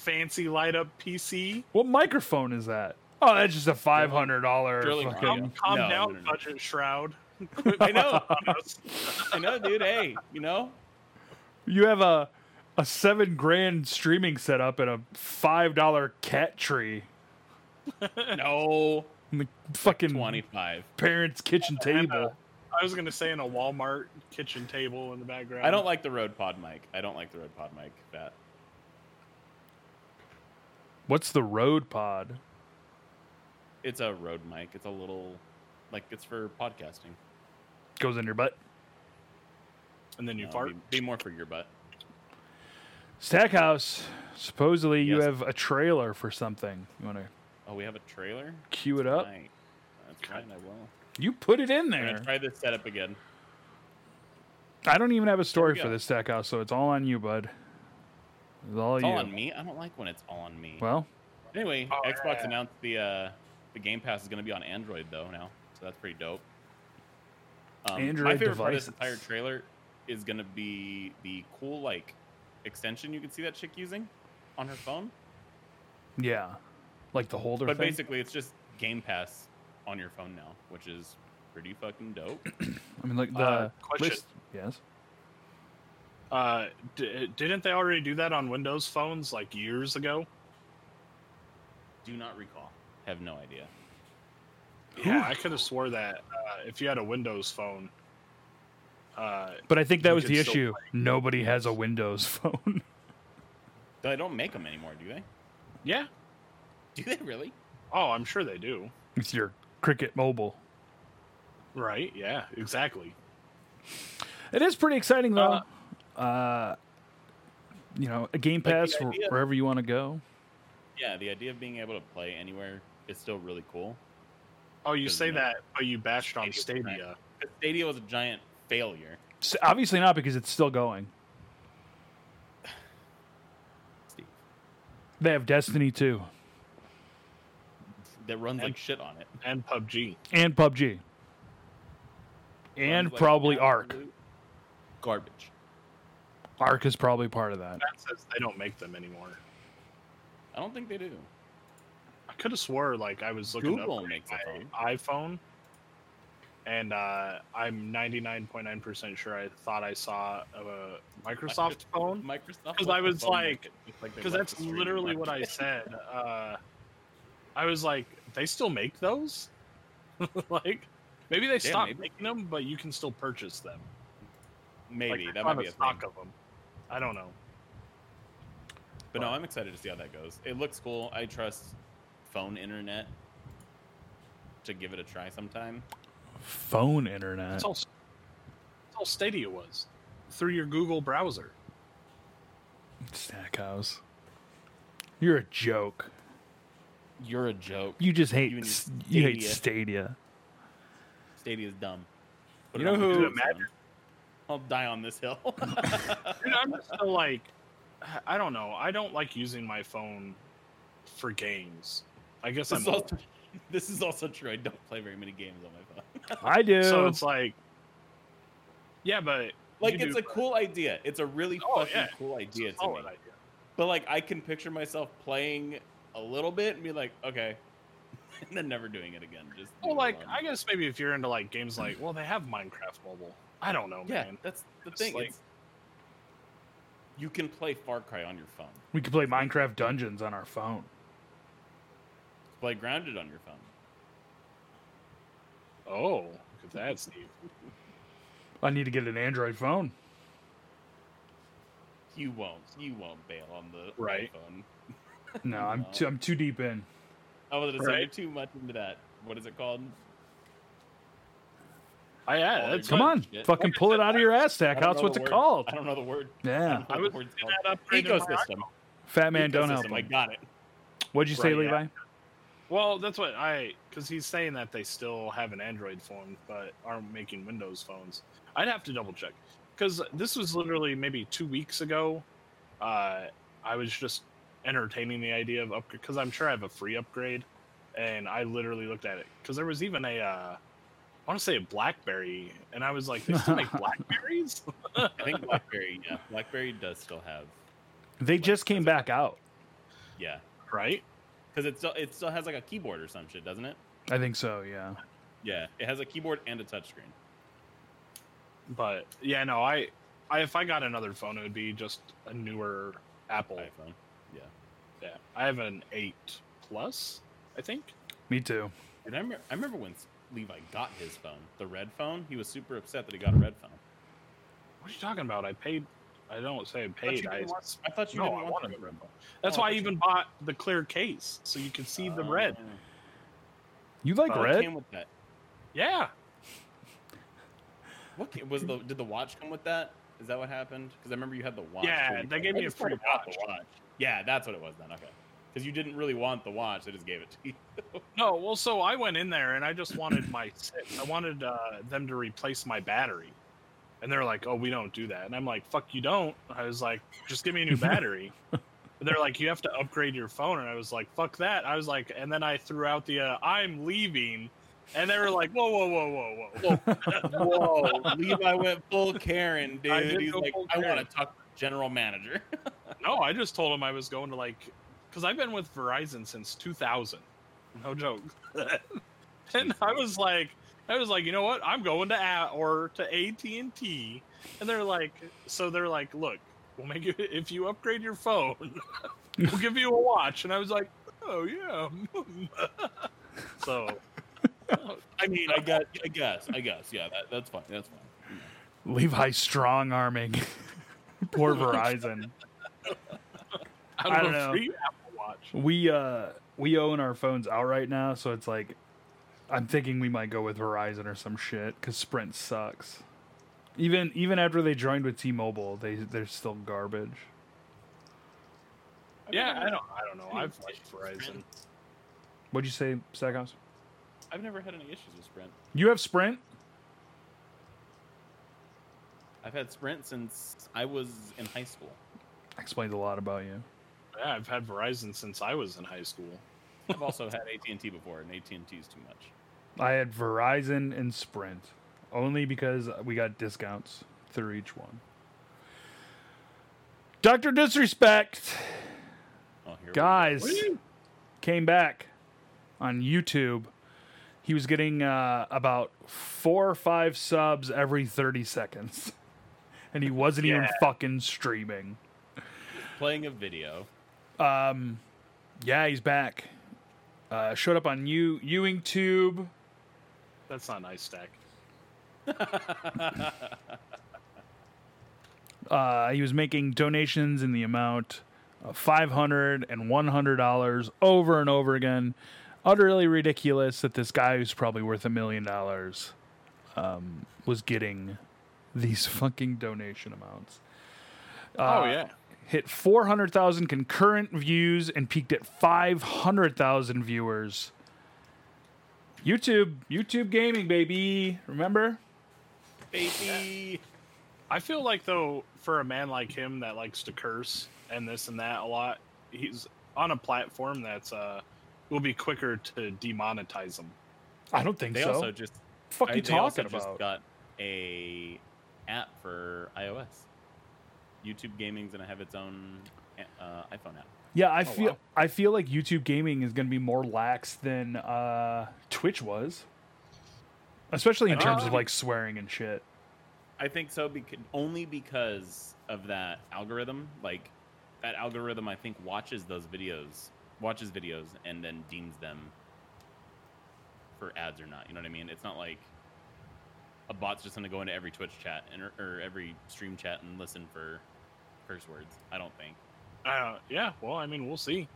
B: fancy light up PC.
A: What microphone is that? Oh, that's just a five hundred dollar
C: Drilling
A: fucking.
C: Audio.
B: Calm
C: No,
B: down,
C: no, no.
B: budget Shroud.
C: I know. I know, dude. Hey, you know,
A: You have a a seven grand streaming setup and a five dollar cat tree.
C: no,
A: in the fucking
C: twenty-five.
A: parents' kitchen
B: uh,
A: table.
B: I was gonna say in a Walmart kitchen table in the background.
C: I don't like the Rode Pod mic. I don't like the Rode Pod mic. That
A: What's the Rode Pod?
C: it's a Rode mic. It's a little, like it's for podcasting.
A: Goes in your butt.
B: And then you
C: No,
B: fart.
C: Be, be more for your butt.
A: Stackhouse. Supposedly you have a trailer for something. You want to
C: Oh, we have a trailer.
A: cue it up?
C: Right. That's right. I will.
A: You put it in
C: I'm
A: there.
C: gonna try this setup again.
A: I don't even have a story for this Stackhouse, so it's all on you, bud. It's all
C: It's all on me. I don't like when it's all on me.
A: Well,
C: Anyway,
B: Oh,
C: Xbox
B: yeah.
C: announced the uh, the Game Pass is going to be on Android though now, so that's pretty dope. Um, my
A: Android
C: favorite part of this entire trailer is going to be the cool like extension you can see that chick using on her phone.
A: yeah, like the holder.
C: But
A: thing.
C: basically, it's just Game Pass on your phone now, which is pretty fucking dope.
A: I mean, like the
B: Uh, question.
A: list- Yes.
B: Uh, d- didn't they already do that on Windows phones like years ago?
C: Do not recall. Have no idea.
B: Yeah, I could have swore that uh, if you had a Windows phone, uh,
A: But I think that was the
B: still
A: issue. Nobody has a Windows phone.
C: They don't make them anymore, do they?
B: yeah.
C: Do they really?
B: Oh, I'm sure they do.
A: it's your Cricket Mobile.
B: Right? Yeah, exactly.
A: It is pretty exciting though. Uh, Uh, you know, a Game Pass wh-
C: idea-
A: wherever you want to go.
C: Yeah, the idea of being able to play anywhere is still really cool.
B: Oh, you say
C: you know,
B: that, but you bashed on
C: Stadia's right.
B: Stadia.
C: 'Cause Stadia was a giant failure.
A: S obviously not because it's still going.
C: Steve,
A: They have Destiny too.
C: that runs like shit on it.
B: and PUBG.
A: and PUBG and
C: Runs like
A: probably Ark.
C: Garbage.
A: Ark is probably part of that.
B: That says they don't make them anymore.
C: I don't think they do.
B: I could have swore like I was looking
C: Google
B: up
C: makes a
B: my iPhone, and uh, I'm 99.9% sure I thought I saw a Microsoft phone
C: Microsoft.
B: 'Cause
C: left
B: I was
C: phone
B: like-
C: market, just like
B: because that's literally what I said. Uh, I was like, they still make those? like, maybe they stopped
C: maybe.
B: making them, but you can still purchase them.
C: Maybe
B: like,
C: that might be a
B: stock
C: thing.
B: of them. I don't know.
C: But no, I'm excited to see how that goes. It looks cool. I trust phone internet to give it a try sometime.
A: Phone internet.
B: That's all. That's all Stadia was through your Google browser.
A: Stackhouse. You're a joke.
C: You're a joke.
A: You just hate
C: You and your
A: s- you hate
C: Stadia.
A: Stadia.
C: Stadia's dumb. Put
B: You know
C: on my
B: who-
C: tombstone. I'll die on this hill.
B: Dude, I'm just so like, I don't know. I don't like using my phone for games. I guess
C: this,
B: I'm
C: is also, this is also true. I don't play very many games on my phone.
A: I do.
B: so it's like, yeah, but
C: like it's
B: do-
C: a cool idea. It's a really
B: Oh,
C: fucking
B: yeah.
C: cool
B: it's
C: idea
B: a
C: to me.
B: idea.
C: But like I can picture myself playing a little bit and be like, okay, and then never doing it again. Just
B: Well, like. I guess maybe if you're into like games like, well, they have Minecraft Mobile. I don't know,
C: yeah,
B: man.
C: that's the
B: It's
C: thing.
B: like-
C: it's, you can play Far Cry on your phone.
A: we could play Minecraft Dungeons on our phone.
C: Play Grounded on your phone.
B: Oh, look at that, Steve.
A: I need to get an Android phone.
C: You won't. You won't bail on the
B: Right.
C: iPhone.
A: No, I'm
C: No.
A: too, I'm too deep in.
C: I was gonna say you're too much into that. What is it called?
B: I yeah,
C: Oh,
B: that's
A: Come
C: Good
A: on,
C: shit.
A: fucking pull it out of your ass,
C: I don't
A: Stackhouse. What's it
C: word.
A: called?
C: I don't know the word.
A: Yeah.
B: I was
C: Word's
B: that upgrade
C: Ecosystem.
A: Fat man, don't help
C: Ecosystem, I got it.
A: What'd you say,
B: Right, yeah.
A: Levi?
B: Well, that's what I because he's saying that they still have an Android phone but aren't making Windows phones. I'd have to double check because this was literally maybe two weeks ago. Uh, I was just entertaining the idea of upgrade because I'm sure I have a free upgrade, and I literally looked at it because there was even a uh, I want to say a BlackBerry, and I was like, they still make Blackberries,
C: I think BlackBerry. Yeah, BlackBerry does still have.
A: They just came back out.
C: Yeah,
B: right?
C: because it still it still has like a keyboard or some shit, doesn't it?
A: I think so. Yeah.
C: Yeah, it has a keyboard and a touchscreen.
B: But yeah, no, I, I if I got another phone, it would be just a newer Apple.
C: iPhone. Yeah.
B: Yeah, I have an eight plus, I think.
A: Me too.
C: And I remember, I remember when Levi got his phone, the red phone. He was super upset that he got a red phone.
B: What are you talking about? I paid. I don't say I paid. I,
C: want- I thought you
B: no,
C: didn't
B: I
C: want
B: wanted
C: the
B: the
C: red
B: red phone. That's
C: Oh,
B: why I
C: thought
B: even bought the clear case so you can see the
C: Oh.
B: red.
A: You like
B: Uh,
C: What
A: red?
C: came with that?
B: Yeah,
C: What came, was the did the watch come with that? Is that what happened? Because I remember you had the watch.
B: Yeah,
C: too.
B: they gave me a
C: just
B: free
C: thought about
B: watch.
C: Yeah, that's what it was then. Okay. Because you didn't really want the watch, they just gave it to you.
B: no. Well, so I went in there and I just wanted my. I wanted uh, them to replace my battery, and they're like, "Oh, we don't do that." And I'm like, "Fuck, you don't." I was like, "Just give me a new battery." And they're like, "You have to upgrade your phone," and I was like, "Fuck that!" I was like, and then I threw out the uh, "I'm leaving," and they were like, "Whoa, whoa, whoa, whoa, whoa, whoa!"
C: Whoa, Levi went full Karen,
B: I
C: dude. He's like,
B: full
C: I want to talk to the general manager.
B: no, I just told him I was going to like, because I've been with Verizon since 2000. No joke. and I was like, I was like, you know what? I'm going to a- or to AT and T, and they're like, so they're like, look, we'll make you if you upgrade your phone, we'll give you a watch. And I was like, oh yeah. so,
C: I mean, I got, I guess, I guess, yeah, that, that's fine, that's fine.
A: Levi strong arming. Poor Verizon.
B: I
A: I don't
B: don't know.
A: know.
B: Free Apple Watch.
A: We uh we own our phones outright now, so it's like I'm thinking we might go with Verizon or some shit because Sprint sucks. Even even after they joined with T-Mobile, they they're still garbage.
B: Yeah, I don't. I don't know. I've liked Verizon.
A: What'd you say, Stackhouse?
C: I've never had any issues with Sprint.
A: You have Sprint?
C: I've had Sprint since I was in high school.
A: Explains a lot about you.
B: Yeah, I've had Verizon since I was in high school.
C: I've also had AT and T before, and AT and T is too much.
A: I had Verizon and Sprint only because we got discounts through each one. Doctor Disrespect,
C: Oh, here
A: guys,
B: Woo!
A: came back on YouTube. He was getting uh, about four or five subs every 30 seconds. And he wasn't even fucking streaming.
C: Playing a video.
A: Um, yeah, he's back. Uh, showed up on U Ewing Tube.
B: That's not nice, Stack.
A: Uh, he was making donations in the amount of five hundred and one hundred dollars over and over again. Utterly ridiculous that this guy who's probably worth a million dollars um, was getting these fucking donation amounts.
B: oh
A: Uh,
B: yeah.
A: Hit 400,000 concurrent views and peaked at 500,000 viewers. YouTube, YouTube gaming, baby. Remember?
C: Baby.
B: I feel like though, for a man like him that likes to curse and this and that a lot, he's on a platform that's uh will be quicker to demonetize him.
A: I don't think
C: They
A: so.
C: also just
A: fuck
C: I-
A: you
C: they also
A: talking
C: just
A: about?
C: got a app for iOS. YouTube Gaming's gonna have its own uh, iPhone app.
A: yeah, I
B: Oh,
A: feel
B: wow.
A: I feel like YouTube gaming is going to be more lax than uh, Twitch was, especially in
C: I
A: terms
C: think-
A: of like swearing and shit.
C: I think so, because only because of that algorithm. Like that algorithm, I think watches those videos, watches videos, and then deems them for ads or not. You know what I mean? It's not like a bot's just gonna go into every Twitch chat and or, or every stream chat and listen for curse words. I don't think.
B: Uh, yeah. Well, I mean, we'll see.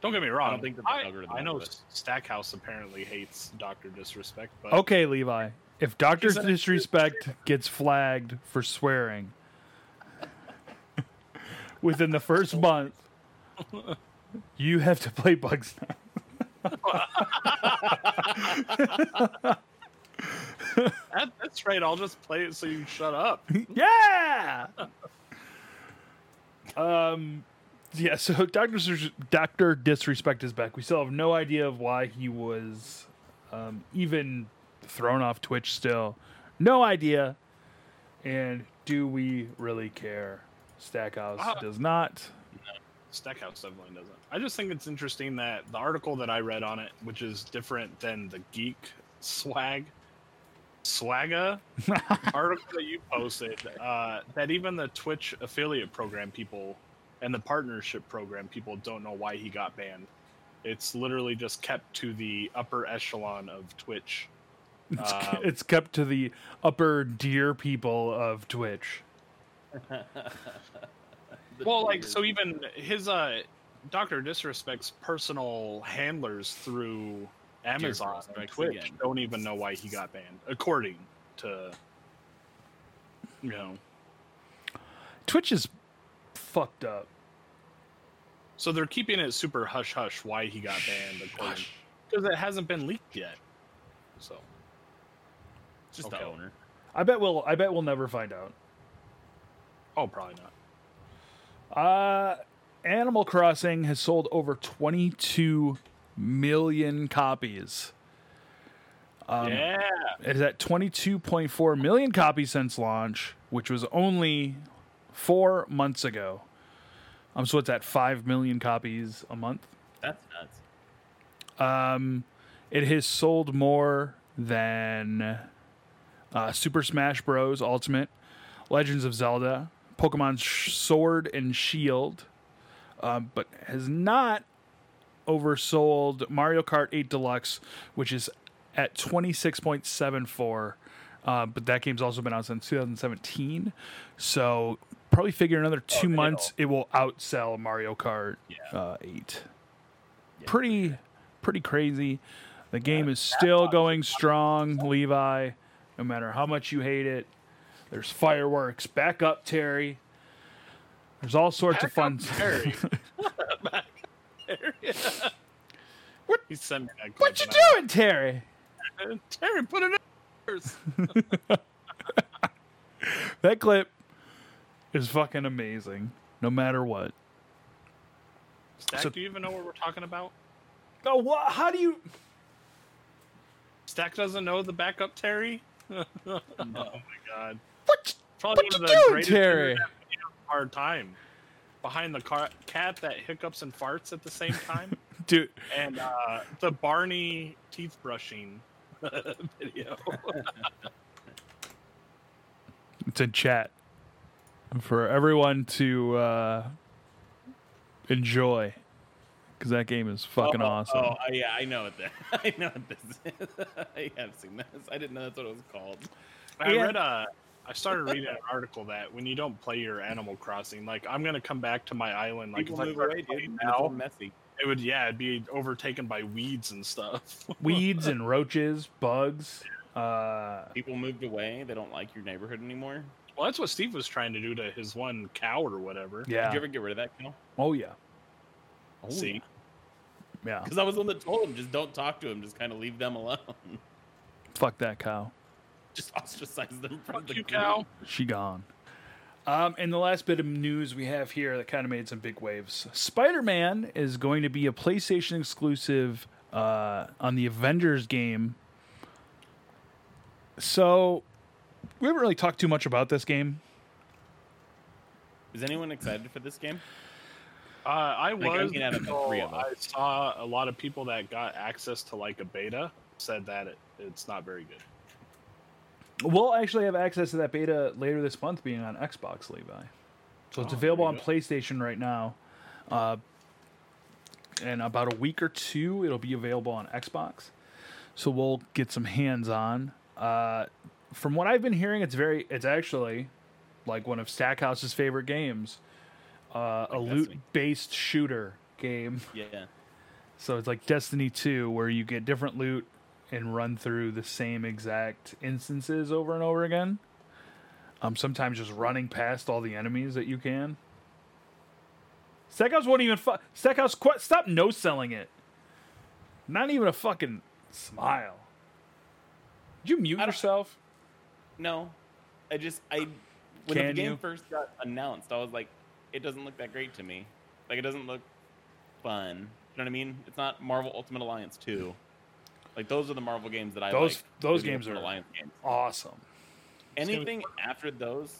B: Don't get me wrong.
C: think the
B: I,
C: algorithm
B: I know
C: will,
B: Stackhouse apparently hates Doctor Disrespect, but
A: Okay, Levi. If Doctor Disrespect gets flagged for swearing within the first month, you have to play Bugs.
B: that, that's right. I'll just play it so you shut up.
A: yeah. Um. Yeah. So Doctor Doctor Disrespect is back. We still have no idea of why he was um, even thrown off Twitch. Still, no idea. And do we really care? Stackhouse
B: Uh,
A: does not.
B: Stackhouse definitely doesn't. I just think it's interesting that the article that I read on it, which is different than the geek swag swagga article that you posted, uh, that even the Twitch affiliate program people and the partnership program people don't know why he got banned. It's literally just kept to the upper echelon of Twitch.
A: It's,
B: Um,
A: it's kept to the upper dear people of Twitch.
B: Well, like so, even his uh, Doctor Disrespect's personal handlers through Amazon and
C: Disrespects
B: Twitch
C: again.
B: don't even know why he got banned, according to you know.
A: Twitch is fucked up.
B: So they're keeping it super hush hush why he got banned, according because it hasn't been leaked yet. So
C: just
B: okay.
C: the owner.
A: I bet we'll. I bet we'll never find out.
B: oh, probably not.
A: Uh, Animal Crossing has sold over 22 million copies. Um,
B: yeah,
A: It is at 22.4 million copies since launch, which was only four months ago. Um, so it's at 5 million copies a month.
C: That's nuts.
A: Um, it has sold more than uh, Super Smash Bros. Ultimate, Legends of Zelda, Pokemon Sword and Shield, um, but has not oversold Mario Kart 8 Deluxe, which is at 26.74. Uh, but that game's also been out since 2017. So probably figure another two months it will outsell Mario Kart
C: Yeah.
A: uh, 8. Pretty, pretty crazy. The game is still going strong, Levi. No matter how much you hate it, there's fireworks. Back up, Terry. There's all sorts of fun.
B: Terry.
A: What-
B: He sent me that
A: what you doing, Terry?
B: Terry, put it in.
A: That clip is fucking amazing. No matter what.
B: Stack,
A: So-
B: do you even know what we're talking about?
A: Oh, what? How do you?
B: Stack doesn't know the backup Terry. oh my god!
A: What?
B: Probably
A: What
B: one
A: you
B: of the
A: doing, Terry?
B: internet videos of our time. Behind the car- cat that hiccups and farts at the same time,
A: Dude,
B: and uh, the Barney teeth brushing video.
A: it's in chat for everyone to uh, enjoy because that game is fucking
C: oh,
A: awesome.
C: Oh, I- yeah, I know what that. I know what this is. I have seen this. I didn't know that's what it was called.
B: I
A: Yeah.
B: read a. I started reading an article that when you don't play your Animal Crossing, like I'm gonna come back to my island, like
C: People
B: if I
C: move
B: start
C: away, dude.
B: playing
C: It's all
B: now,
C: messy.
B: it would yeah, it'd be overtaken by weeds and stuff.
A: Weeds and roaches, bugs. Uh,
C: People moved away. They don't like your neighborhood anymore.
B: well, that's what Steve was trying to do to his one cow or whatever.
A: yeah.
C: Did you ever get rid of that cow?
A: oh yeah.
B: See,
A: Yeah.
C: Because I was on the one that told him, just don't talk to him. Just kind of leave them alone.
A: Fuck that cow.
C: just ostracize them from
B: fuck
C: the
B: you,
C: group.
B: cow.
A: She gone. Um, and the last bit of news we have here that kind of made some big waves. Spider Man is going to be a PlayStation exclusive uh, on the Avengers game. So we haven't really talked too much about this game.
C: Is anyone excited for this game?
B: Uh, I
C: Like, I'm
B: was
C: out of the three of them.
B: I saw a lot of people that got access to like a beta said that it, it's not very good.
A: We'll actually have access to that beta later this month, being on Xbox, Levi. So it's
B: Oh,
A: available on. PlayStation right now. Uh, in about a week or two, it'll be available on Xbox. So we'll get some hands on. Uh, from what I've been hearing, it's very, it's actually like one of Stackhouse's favorite games, uh, a loot based shooter game.
C: Yeah.
A: So it's like Destiny 2, where you get different loot and run through the same exact instances over and over again. Um, sometimes just running past all the enemies that you can. Stackhouse won't even fu- Stackhouse qu- stop no selling it. Not even a fucking smile. Did you mute yourself?
C: No, I just I when
A: Can
C: the game
A: you?
C: first got announced, I was like, it doesn't look that great to me. Like it doesn't look fun. You know what I mean? It's not Marvel Ultimate Alliance two. Like those are the Marvel games that I
A: Those-
C: like.
A: those games are-
C: Alliance games.
A: Awesome.
C: Anything after those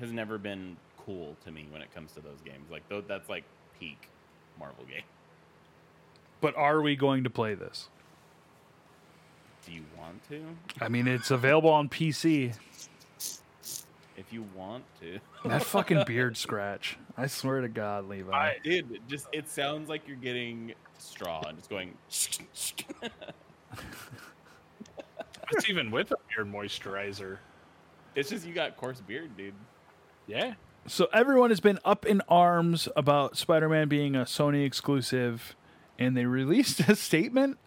C: has never been cool to me when it comes to those games. Like tho- that's like peak Marvel game.
A: But are we going to play this?
C: Do you want to?
A: I mean, it's available on PC.
C: If you want to,
A: That fucking beard scratch. I swear to God, Levi.
B: I-
C: dude, it just it sounds like you're getting straw and it's going.
B: It's even with a beard moisturizer.
C: It's just you got coarse beard, dude.
B: Yeah.
A: So everyone has been up in arms about Spider-Man being a Sony exclusive, and they released a statement.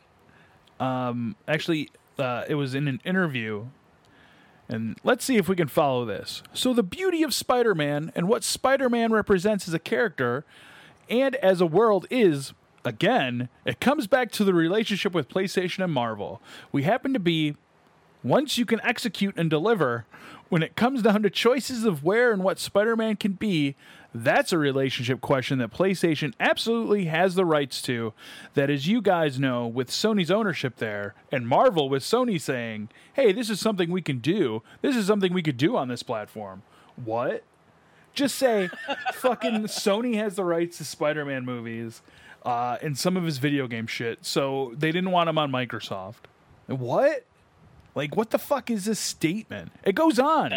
A: Um, actually, uh, it was in an interview, and let's see if we can follow this. So the beauty of Spider-Man and what Spider-Man represents as a character and as a world is. Again, it comes back to the relationship with PlayStation and Marvel. We happen to be once you can execute and deliver, when it comes down to choices of where and what Spider Man can be, that's a relationship question that PlayStation absolutely has the rights to. That, as you guys know, with Sony's ownership there, and Marvel with Sony saying, hey, this is something we can do, this is something we could do on this platform. What? Just say, fucking Sony has the rights to Spider Man movies uh, and some of his video game shit, so they didn't want him on Microsoft. What? Like, what the fuck is this statement? It goes on.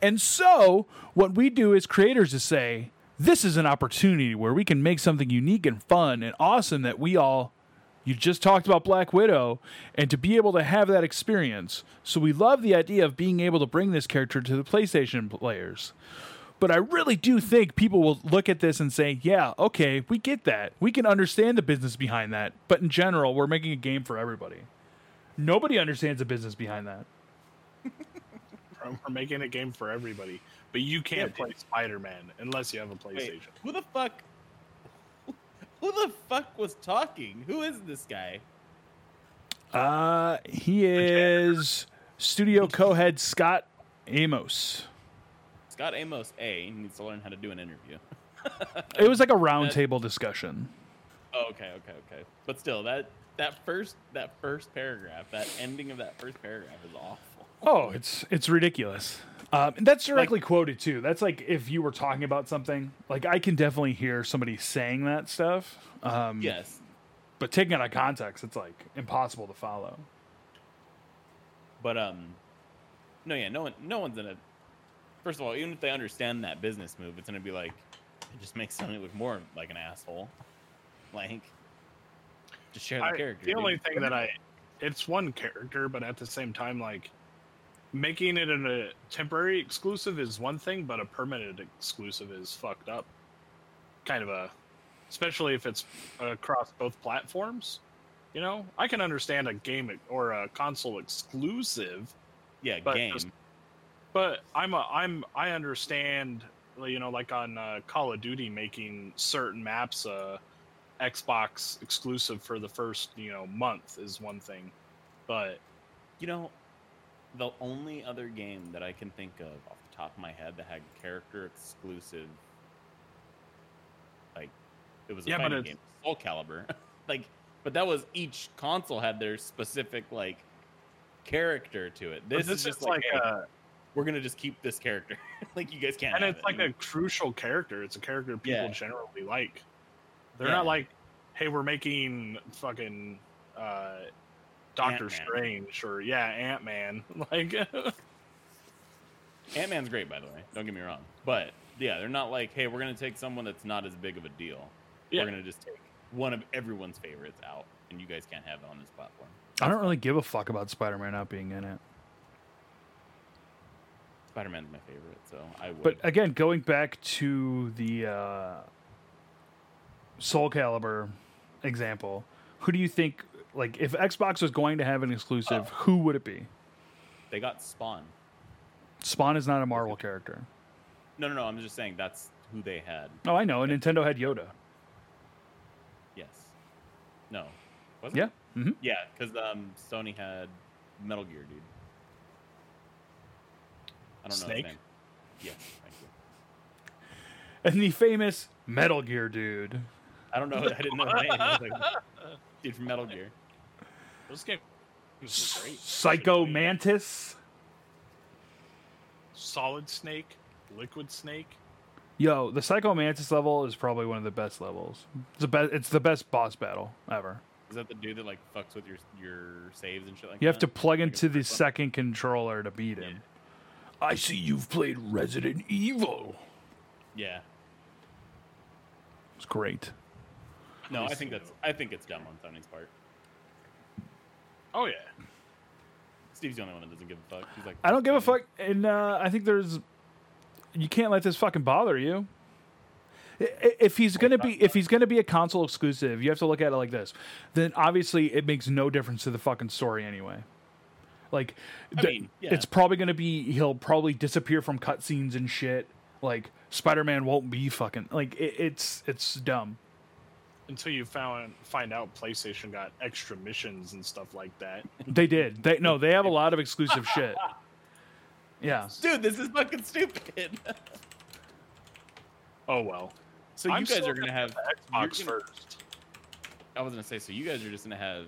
A: And so, what we do as creators is say, this is an opportunity where we can make something unique and fun and awesome that we all, you just talked about Black Widow, and to be able to have that experience. So, we love the idea of being able to bring this character to the PlayStation players. But I really do think people will look at this and say, yeah, okay, we get that. We can understand the business behind that. But in general, we're making a game for everybody. Nobody understands the business behind that.
B: We're making a game for everybody, but you can't
C: Yeah,
B: play Spider-Man unless you have a PlayStation.
C: Wait, who the fuck? Who the fuck was talking? Who is this guy?
A: Uh, he is studio co-head Scott Amos.
C: Scott Amos A needs to learn how to do an interview.
A: It was like a roundtable discussion.
C: Oh, okay, okay, okay. But still, that that first that first paragraph, that ending of that first paragraph is awful.
A: Oh, it's it's ridiculous. Um, and that's directly quoted too. That's like if you were talking about something. Like I can definitely hear somebody saying that stuff. Um,
C: Yes,
A: But taking it out of context, it's like impossible to follow.
C: but um, no, yeah, no one, no one's gonna. First of all, even if they understand that business move, it's gonna be like it just makes somebody look more like an asshole. Like, just share the
B: I-
C: character.
B: the
C: dude.
B: only thing that I, it's one character, but at the same time, like making it in a temporary exclusive is one thing, but a permanent exclusive is fucked up. Kind of a, especially if it's across both platforms. You know, I can understand a game or a console exclusive,
C: yeah, game.
B: just- but I'm a I'm I understand you know like on uh, Call of Duty making certain maps uh Xbox exclusive for the first you know month is one thing, but
C: You know, the only other game that I can think of off the top of my head that had character exclusive, like it was a
B: Yeah,
C: fighting game, Soul Calibur. like, but that was each console had their specific like character to it.
B: but
C: This, is just like, hey,
B: a
C: we're gonna just keep this character. like you guys can't.
B: and
C: have
B: it's
C: it.
B: like a crucial character. It's a character people
C: Yeah.
B: generally like. They're
C: Yeah.
B: not like, hey, we're making fucking uh, Doctor
C: Ant-Man.
B: Strange or yeah, Ant Man. Like,
C: Ant Man's great, by the way. Don't get me wrong, but yeah, they're not like, hey, we're gonna take someone that's not as big of a deal.
B: Yeah.
C: We're gonna just take one of everyone's favorites out, and you guys can't have it on this platform.
A: I don't really give a fuck about Spider-Man not being in it.
C: Spider Man's my favorite, so I would.
A: But again, going back to the uh, Soul Calibur example, who do you think? Like, if Xbox was going to have an exclusive, who would it be?
C: they got Spawn.
A: Spawn is not a Marvel character.
C: No, no, no. I'm just saying that's who they had.
A: Oh, I know. And Nintendo had Yoda.
C: Yes. No. Was it?
A: Yeah. hmm
C: Yeah, because um, Sony had Metal Gear, dude. I don't know
B: Snake?
C: his name. Yes, thank you.
A: And the famous Metal Gear dude.
C: I don't know. I didn't know his name. I was like, dude from Metal Gear.
B: this game is great.
A: Psycho Mantis.
B: Solid Snake, Liquid Snake.
A: Yo, the Psycho Mantis level is probably one of the best levels. It's the best. It's the best boss battle ever.
C: Is that the dude that like fucks with your your saves and shit like
A: You
C: that?
A: have to plug
C: Like
A: into the second controller to beat him. I see you've played Resident Evil.
C: Yeah.
A: It's great.
C: No, I think that's I think it's dumb on Sony's part.
B: Oh yeah,
C: Steve's the only one that doesn't give a fuck. He's like,
A: I don't give a fuck, and uh, I think there's. You can't let this fucking bother you. I- i- If he's gonna be, if he's gonna be a console exclusive, you have to look at it like this. Then obviously it makes no difference to the fucking story anyway. Like,
C: I
A: th-
C: mean, yeah.
A: it's probably gonna be he'll probably disappear from cutscenes and shit. Like Spider Man won't be fucking like it, it's it's dumb.
B: until you found find out PlayStation got extra missions and stuff like that.
A: They did. They no, they have a lot of exclusive shit. Yeah.
C: Dude, this is fucking stupid.
B: Oh well.
C: so you
B: I'm
C: guys are gonna have
B: Xbox
C: gonna-
B: first.
C: I was gonna say, so you guys are just gonna have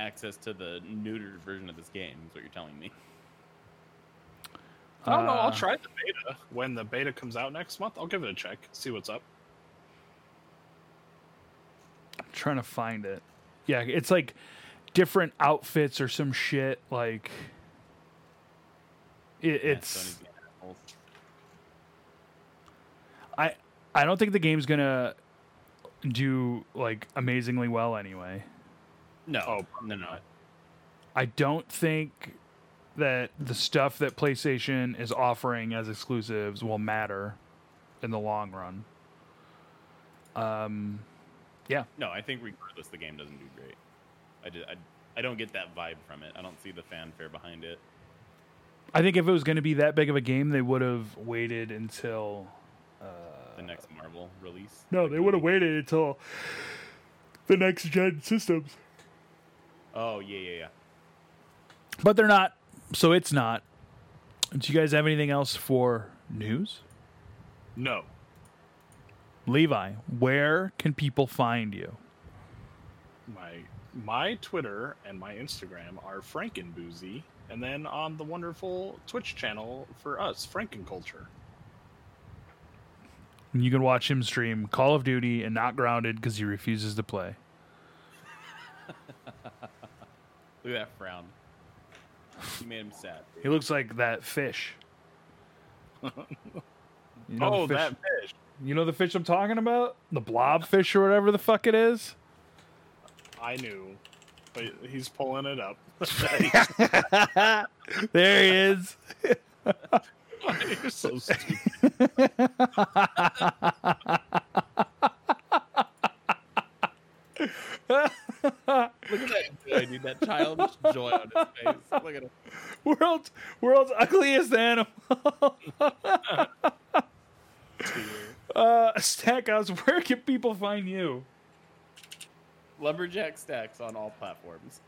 C: access to the neutered version of this game. Is what you're telling me?
B: I don't know. I'll
A: Uh,
B: try the beta when the beta comes out next month. I'll give it a check, see what's up.
A: I'm trying to find it. Yeah, it's like different outfits or some shit. Like it,
C: Yeah,
A: it's.
C: Sony's.
A: I I don't think the game's gonna do like amazingly well anyway.
C: No,
B: Oh,
C: no, no.
A: I don't think that the stuff that PlayStation is offering as exclusives will matter in the long run. Um, yeah,
C: No, I think regardless, the game doesn't do great. I, just, I, I don't get that vibe from it. I don't see the fanfare behind it.
A: I think if it was going to be that big of a game, they would have waited until.
C: The next Marvel release.
A: No, they would have waited until the next gen systems.
C: Oh yeah, yeah, yeah.
A: But they're not, so it's not. Do you guys have anything else for news?
B: No.
A: Levi, where can people find you?
B: My my Twitter and my Instagram are Frankenboozy, and then on the wonderful Twitch channel for us, Frankenculture.
A: And you can watch him stream Call of Duty and not grounded because he refuses to play.
C: Look at that frown. You made him sad.
A: He looks like that fish. You know
B: oh,
A: fish,
B: that fish!
A: You know the fish I'm talking about? The blob fish or whatever the fuck it is?
B: I knew, but he's pulling it up.
A: There he is.
B: You're so stupid.
C: Look at that joy, dude. That childish joy on his face. Look at him.
A: World's world's ugliest animal. uh Stackhouse, where can people find you?
C: Lumberjack stacks on all platforms.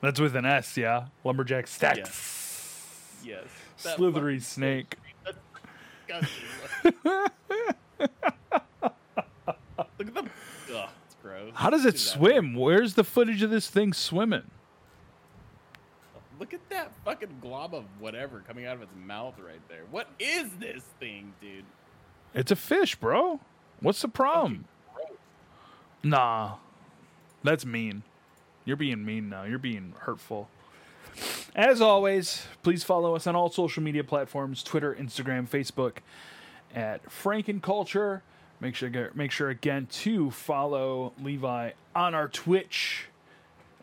A: That's with an S, yeah. Lumberjack stacks.
C: Yes. That
A: Slithery
C: fucking-
A: snake.
C: That's disgusting. Look at the.
A: How does it swim? Where's the footage of this thing swimming?
C: Look at that fucking glob of whatever coming out of its mouth right there. What is this thing, dude?
A: It's a fish, bro. What's the problem? Nah. That's mean. You're being mean now. You're being hurtful. As always, please follow us on all social media platforms Twitter, Instagram, Facebook at Frankenculture. Make sure make sure again to follow Levi on our Twitch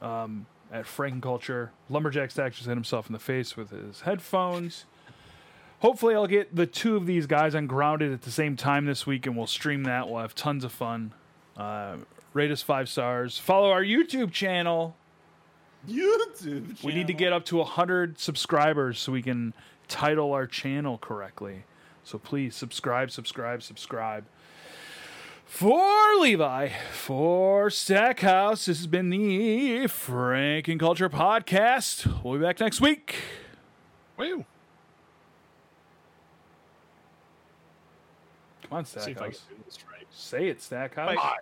A: um, at Frankenculture. Lumberjack Stack just hit himself in the face with his headphones. Hopefully, I'll get the two of these guys on Grounded at the same time this week, and we'll stream that. We'll have tons of fun. Uh, rate us five stars. Follow our YouTube channel.
C: YouTube.
A: We need to get up to 100 subscribers so we can title our channel correctly. So please subscribe, subscribe, subscribe. For Levi, for Stackhouse, this has been the Frankenculture Podcast. We'll be back next week.
B: Woo!
A: Come on,
B: See if I can
A: Stackhouse.
B: do this right.
A: Say it, Stackhouse.
B: Bye.